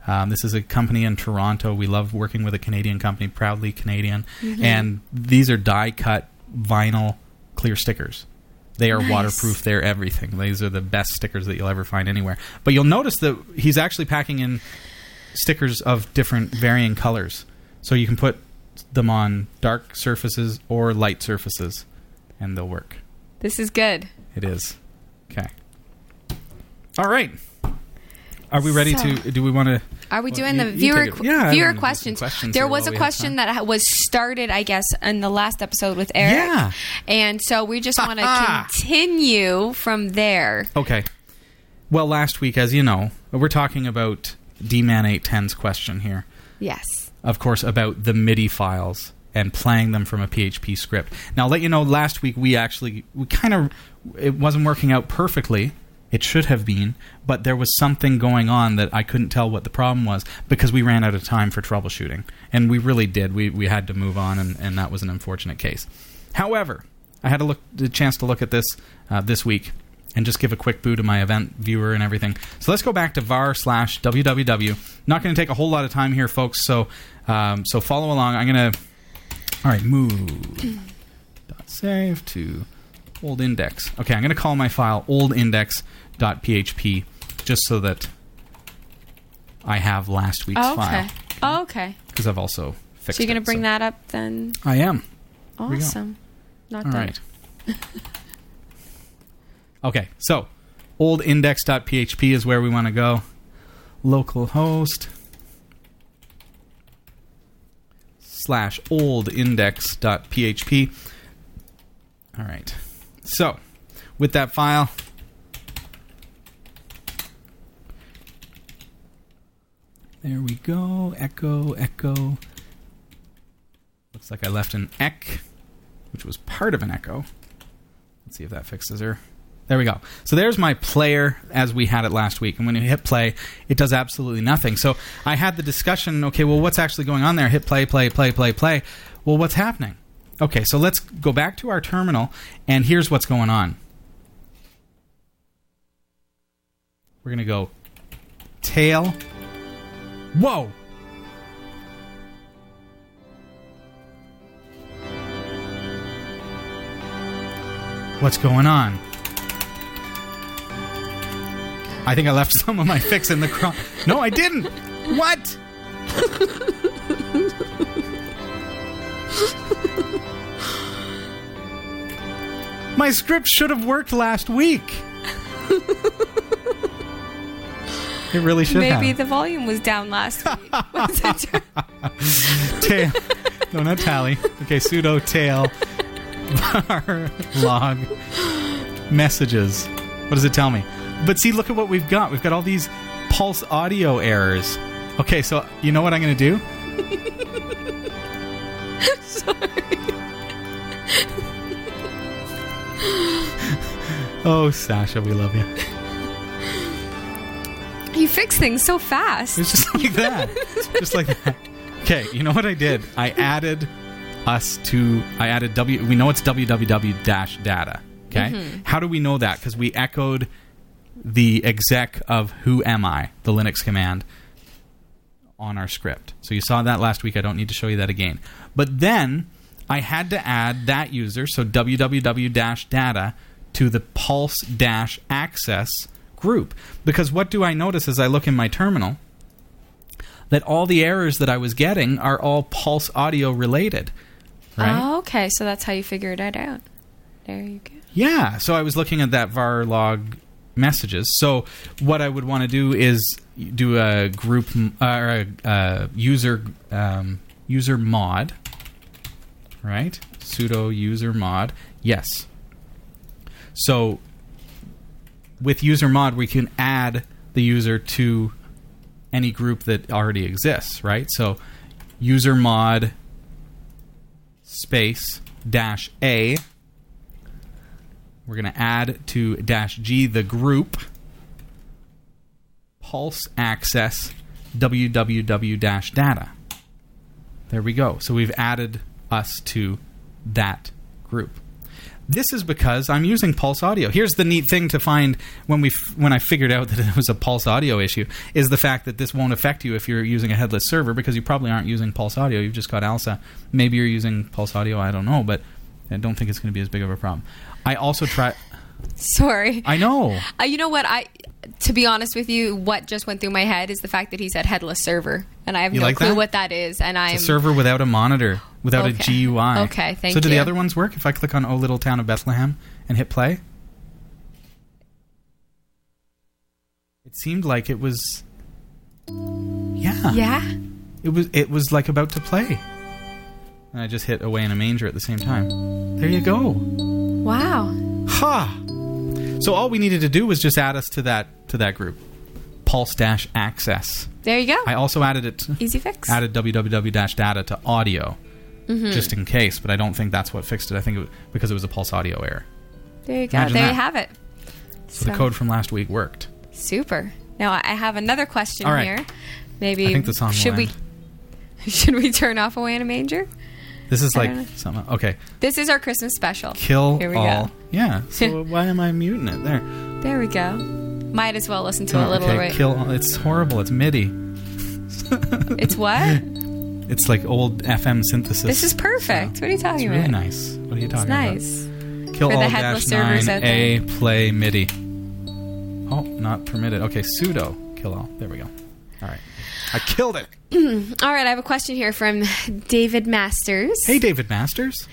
Um, this is a company in Toronto. We love working with a Canadian company, proudly Canadian. And these are die cut vinyl clear stickers. They are Nice. waterproof. They're everything. These are the best stickers that you'll ever find anywhere. But you'll notice that he's actually packing in stickers of different varying colors. So you can put them on dark surfaces or light surfaces, and they'll work. This is good. It is. Okay. All right. Are we ready So- to? Do we want to? Are we Well, doing you- the viewer qu- Yeah, viewer questions? questions There was a question that was started, I guess, in the last episode with Eric. Yeah. And so we just want to continue from there. Okay. Well, last week, as you know, we're talking about D-Man 810's question here. Yes. Of course, about the MIDI files and playing them from a PHP script. Now, I'll let you know. Last week, we actually we kind of it wasn't working out perfectly. It should have been, but there was something going on that I couldn't tell what the problem was because we ran out of time for troubleshooting, and we really did. We we had to move on, and, and that was an unfortunate case. However, I had a look the chance to look at this uh, this week and just give a quick boo to my event viewer and everything. So let's go back to var slash www. Not going to take a whole lot of time here, folks. So um, so follow along. I'm going to all right move dot save to old index. Okay, I'm going to call my file oldindex.php just so that I have last week's Oh, file okay. Oh, okay. because I've also fixed. So you're going to bring that up then? I am. Awesome. Not All done. right. okay, so oldindex.php is where we want to go. Localhost slash oldindex.php. All right. So, with that file, there we go. Echo, echo. Looks like I left an ec which was part of an echo. Let's see if that fixes her. There we go. So there's my player as we had it last week. And when you hit play, it does absolutely nothing. So I had the discussion okay, well, what's actually going on there? Hit play, play, play, play, play. Well, what's happening? Okay, so let's go back to our terminal, and here's what's going on. We're going to go tail. Whoa! What's going on? I think I left some of my fix in the cro- No, I didn't. What? my script should have worked last week. It really should Maybe have. the volume was down last week. Tail. No, not tally. Okay, sudo tail var log messages. What does it tell me? But see, look at what we've got. We've got all these pulse audio errors. Okay, so you know what I'm going to do? Sorry. oh, Sasha, we love you. You fix things so fast. It's just like that. just like that. Okay, you know what I did? I added us to. I added W. We know it's www dash data. Okay. Mm-hmm. How do we know that? Because we echoed the exec of who am I, the Linux command, on our script. So you saw that last week. I don't need to show you that again. But then I had to add that user, so www dash data, to the pulse dash access group. Because what do I notice as I look in my terminal? That all the errors that I was getting are all pulse audio related. right? Oh, okay, so that's how you figured it out. There you go. Yeah. So I was looking at that var log messages. So what I would want to do is do a group uh, or a uh, user um, user mod, right? Sudo user mod. Yes. So with user mod, we can add the user to any group that already exists, right? So user mod space dash a we're going to add to dash G the group pulse access www dash data. There we go. So we've added us to that group. This is because I'm using Pulse Audio. Here's the neat thing to find when we f- when I figured out that it was a Pulse Audio issue is the fact that this won't affect you if you're using a headless server because you probably aren't using Pulse Audio. You've just got ALSA. Maybe you're using Pulse Audio. I don't know, but I don't think it's going to be as big of a problem. I also try. Sorry. I know. Uh, you know what? I, to be honest with you, what just went through my head is the fact that he said headless server, and I have You no like clue that? what that is. And a server without a monitor, without Okay. a GUI. Okay, thank So do the other ones work? If I click on "Oh Little Town of Bethlehem" and hit play, it seemed like it was. Yeah. yeah. It was. It was like about to play. And I just hit "Away in a Manger" at the same time. There you go. Wow. Ha. So all we needed to do was just add us to that to that group. Pulse dash access. There you go. I also added it. To, Easy fix. added www dash data to audio Mm-hmm. just in case, but I don't think that's what fixed it. I think it was because it was a pulse audio error. There you go. Imagine there that. you have it. So, the code from last week worked. Super. Now I have another question right. here. Maybe I think the song should we should we turn off away in a manger? This is I like something. Okay, This is our Christmas special. kill Here we all. go. Yeah. So why am I muting it there? There we go. Might as well listen to a Oh, little okay, bit. kill all. It's horrible. It's MIDI. It's what? It's like old FM synthesis. This is perfect. What are you It's talking really about? nice. What are you It's talking nice. about? Nice. Kill For the all headless dash servers nine a play MIDI. Oh, not permitted. Okay, sudo kill all. There we go. All right, I killed it. All right, I have a question here from David Masters. Hey, David Masters.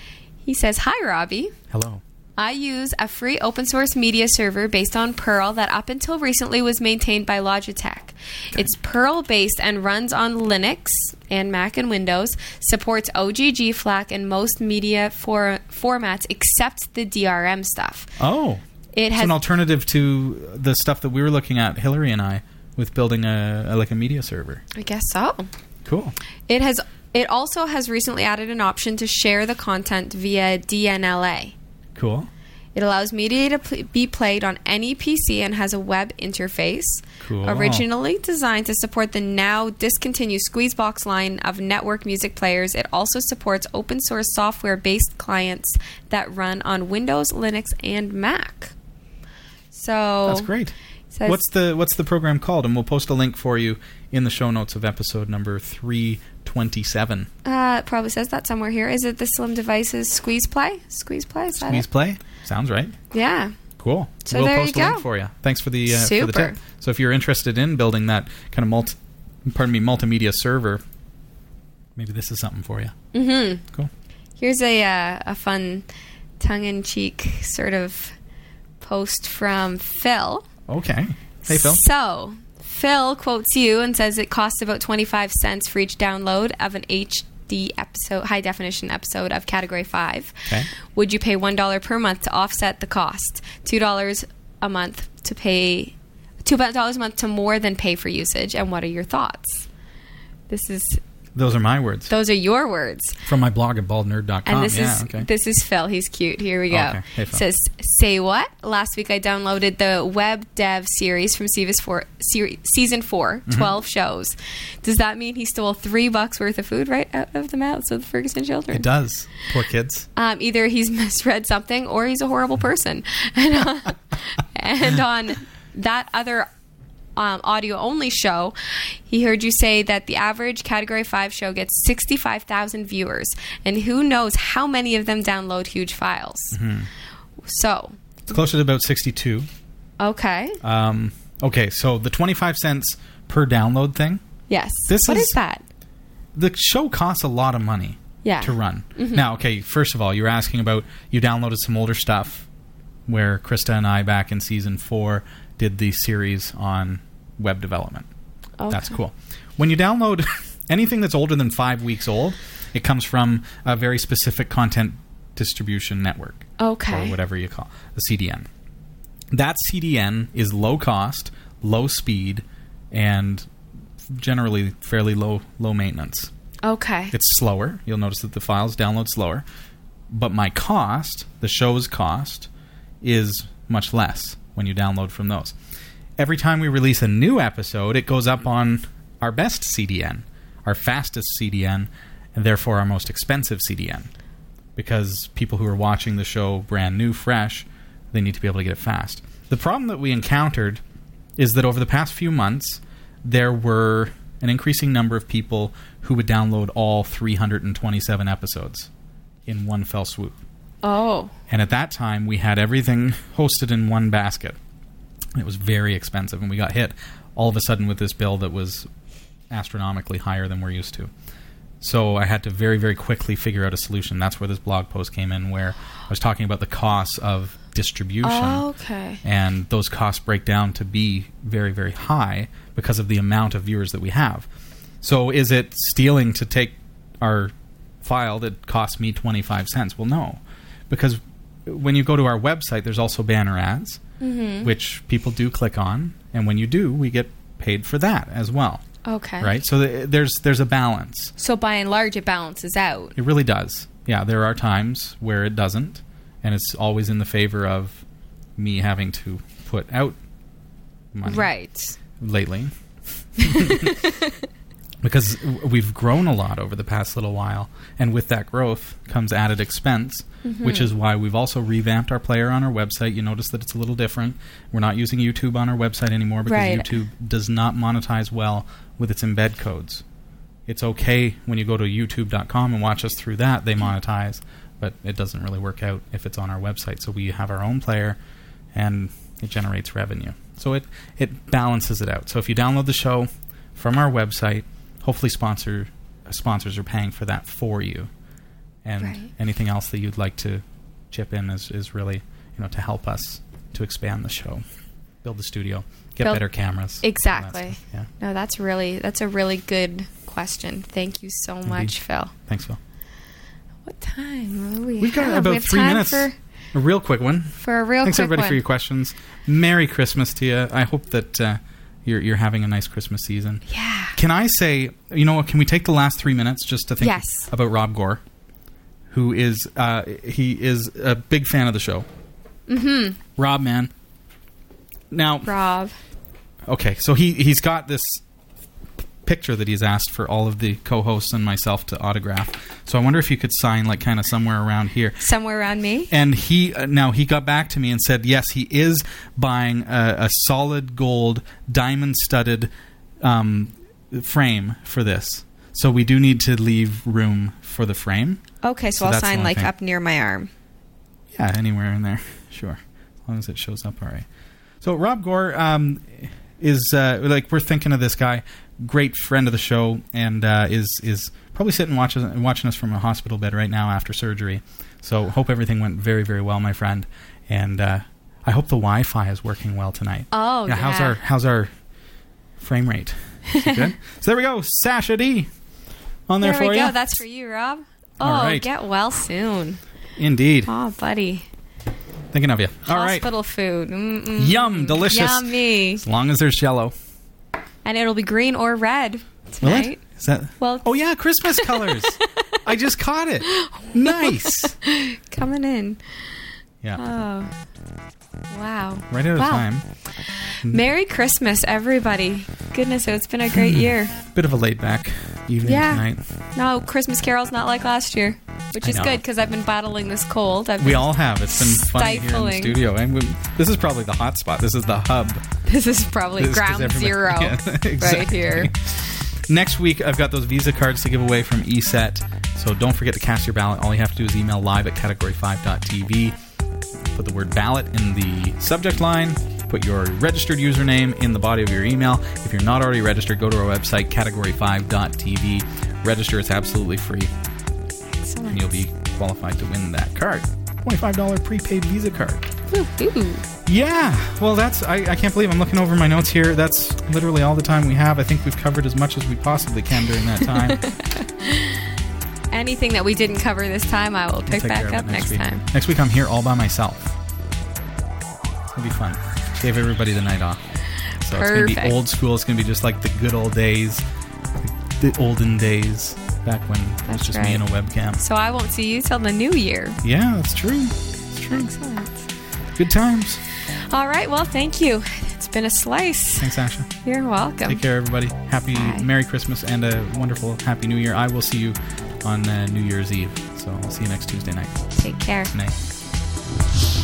He says, "Hi, Robbie. Hello. I use a free open source media server based on Perl that up until recently was maintained by Logitech. It's Perl based and runs on Linux and Mac and Windows, supports OGG, FLAC, and most media for- formats except the DRM stuff. Oh, It it's has an alternative to the stuff that we were looking at, Hillary and I, with building a, a like a media server. I guess so. Cool. It has it also has recently added an option to share the content via DNLA. Cool. It allows media to pl- be played on any PC and has a web interface. Cool. Originally designed to support the now discontinued Squeezebox line of network music players, it also supports open source software based clients that run on Windows, Linux, and Mac. So That's great. says- what's the what's the program called? And we'll post a link for you in the show notes of episode number three twenty seven. Uh, it probably says that somewhere here. Is it the Slim Devices Squeeze Play? Squeeze Play? Is that Squeeze it? play. Sounds right. Yeah. Cool. So we'll there post you a go. link for you. Thanks for the uh, for the Super. tip. So if you're interested in building that kind of multi, pardon me, multimedia server, maybe this is something for you. Mm-hmm. Cool. Here's a uh, a fun tongue-in-cheek sort of post from Phil. Okay. Hey Phil. So Phil quotes you and says it costs about 25 cents for each download of an HD episode, high definition episode of Category 5. Okay. Would you pay $1 per month to offset the cost? $2 a month to pay $2 a month to more than pay for usage and what are your thoughts? This is Those are my words those are your words. from my blog at baldnerd.com. And this yeah. is okay. this is Phil. He's cute. Here we go. Okay. Hey, Phil. Says say what? Last week I downloaded the web dev series from Season four, seri- season 4 Mm-hmm. 12 shows. Does that mean he stole three bucks worth of food right out of the mouths of the Ferguson children? it does. Poor kids. Um, either he's misread something or he's a horrible person. And, uh, and on that other um, audio only show, he heard you say that the average Category 5 show gets 65,000 viewers. And who knows how many of them download huge files. So, It's closer to about sixty-two. okay. Um, okay, so the twenty-five cents per download thing. Yes. This What is- is that? The show costs a lot of money. Yeah. to run. Now, okay, first of all, you were asking about you downloaded some older stuff where Krista and I back in season four did the series on web development. That's cool. When you download anything that's older than five weeks old, it comes from a very specific content distribution network Okay. or whatever you call the CDN. That CDN is low cost, low speed, and generally fairly low low maintenance. Okay. It's slower. You'll notice that the files download slower. But my cost, the show's cost, is much less when you download from those. Every time we release a new episode, it goes up on our best CDN, our fastest CDN, and therefore our most expensive CDN. Because people who are watching the show brand new, fresh, they need to be able to get it fast. The problem that we encountered is that over the past few months, there were an increasing number of people who would download all 327 episodes in one fell swoop. Oh. And at that time, we had everything hosted in one basket. It was very expensive, and we got hit all of a sudden with this bill that was astronomically higher than we're used to. So I had to very, very quickly figure out a solution. That's where this blog post came in, where I was talking about the costs of distribution oh, Okay. and those costs break down to be very very high because of the amount of viewers that we have so is it stealing to take our file that costs me 25 cents well no because when you go to our website there's also banner ads mm-hmm. which people do click on and when you do we get paid for that as well Okay. right so th- there's there's a balance So by and large, it balances out. it really does. Yeah, there are times where it doesn't, and it's always in the favor of me having to put out money Right. lately. because we've grown a lot over the past little while, and with that growth comes added expense, Mm-hmm. which is why we've also revamped our player on our website. You notice that it's a little different. We're not using YouTube on our website anymore because Right. YouTube does not monetize well with its embed codes. It's okay when you go to youtube.com and watch us through that, they monetize, but it doesn't really work out if it's on our website. So we have our own player and it generates revenue. So it, it balances it out. So if you download the show from our website, hopefully sponsor sponsors are paying for that for you. And Right. anything else that you'd like to chip in is, is really, you know, to help us to expand the show, build the studio, get Build- better cameras. Exactly. Yeah. No, that's really that's a really good question. Thank you so much, Phil. Thanks, Phil. What time we We've got have? about We have three minutes. for a real quick one. for a real Thanks everybody one. for your questions. Merry Christmas to you. I hope that uh, you're you're having a nice Christmas season. yeah. Can I say, you know what? Can we take the last three minutes just to think Yes. about Rob Gore, who is uh, he is a big fan of the show. Mm-hmm. Rob, man. Now, Rob. okay, so he he's got this picture that he's asked for all of the co-hosts and myself to autograph. So I wonder if you could sign like kind of somewhere around here. Somewhere around me. And he uh, now he got back to me and said, yes, he is buying a, a solid gold diamond studded um, frame for this. So we do need to leave room for the frame. Okay, so, So I'll sign like thing. up near my arm. Yeah, anywhere in there, sure, as long as it shows up all right. So Rob Gore um, is uh, like we're thinking of this guy, great friend of the show, and uh, is is probably sitting watching watching us from a hospital bed right now after surgery. So hope everything went very very well, my friend, and uh, I hope the Wi-Fi is working well tonight. Oh, How's yeah. our how's our frame rate? Is it good? so there we go, Sasha D. On there, There for we you. go. That's for you, Rob. Oh, All right. get well soon. Indeed, Oh, buddy. thinking of you. All right, Hospital food. Mm-mm. yum, delicious. Yummy. As long as there's yellow. And it'll be green or red Will tonight. it? Is that? Well, Oh yeah, Christmas colors. I just caught it. Nice. coming in. Yeah. Oh. Wow. right out of wow. time. Merry Christmas, everybody. Goodness, it's been a great hmm. year. Bit of a laid back evening Yeah. tonight. No, Christmas Carol's not like last year, which is good because I've been battling this cold. I've We all have. It's been funny here in the Stifling. studio, and we, this is probably the hot spot. This is the hub. This is probably This ground zero Yeah, right here. Next week, I've got those Visa cards to give away from ESET. So don't forget to cast your ballot. All you have to do is email live at category5.tv. Put the word ballot in the subject line. Put your registered username in the body of your email. If you're not already registered, go to our website, category5.tv. Register, it's absolutely free. and you'll be qualified to win that card. $25 prepaid Visa card. Yeah, well, that's I, I can't believe I'm looking over my notes here. That's literally all the time we have. I think we've covered as much as we possibly can during that time. Anything that we didn't cover this time, I will pick back up it next time. Next week, I'm here all by myself. It'll be fun. Gave everybody the night off. So it's going to be old school. It's going to be just like the good old days, the olden days, back when it was That's just me and a webcam. So I won't see you till the new year. Yeah, that's true. That's true. Excellent. Good times. All right. Well, thank you. It's been a slice. Thanks, Asha. You're welcome. Take care, everybody. Happy Bye. Merry Christmas and a wonderful Happy New Year. I will see you on uh, New Year's Eve. So I'll see you next Tuesday night. Take care. Night.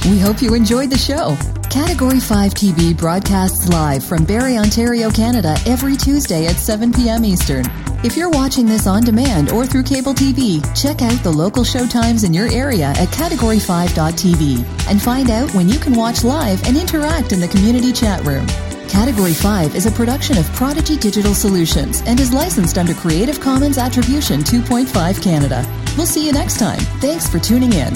We hope you enjoyed the show. Category 5 TV broadcasts live from Barrie, Ontario, Canada every Tuesday at 7 p.m. Eastern. If you're watching this on demand or through cable TV, check out the local show times in your area at category5.tv and find out when you can watch live and interact in the community chat room. Category 5 is a production of Prodigy Digital Solutions and is licensed under Creative Commons Attribution 2.5 Canada. We'll see you next time. Thanks for tuning in.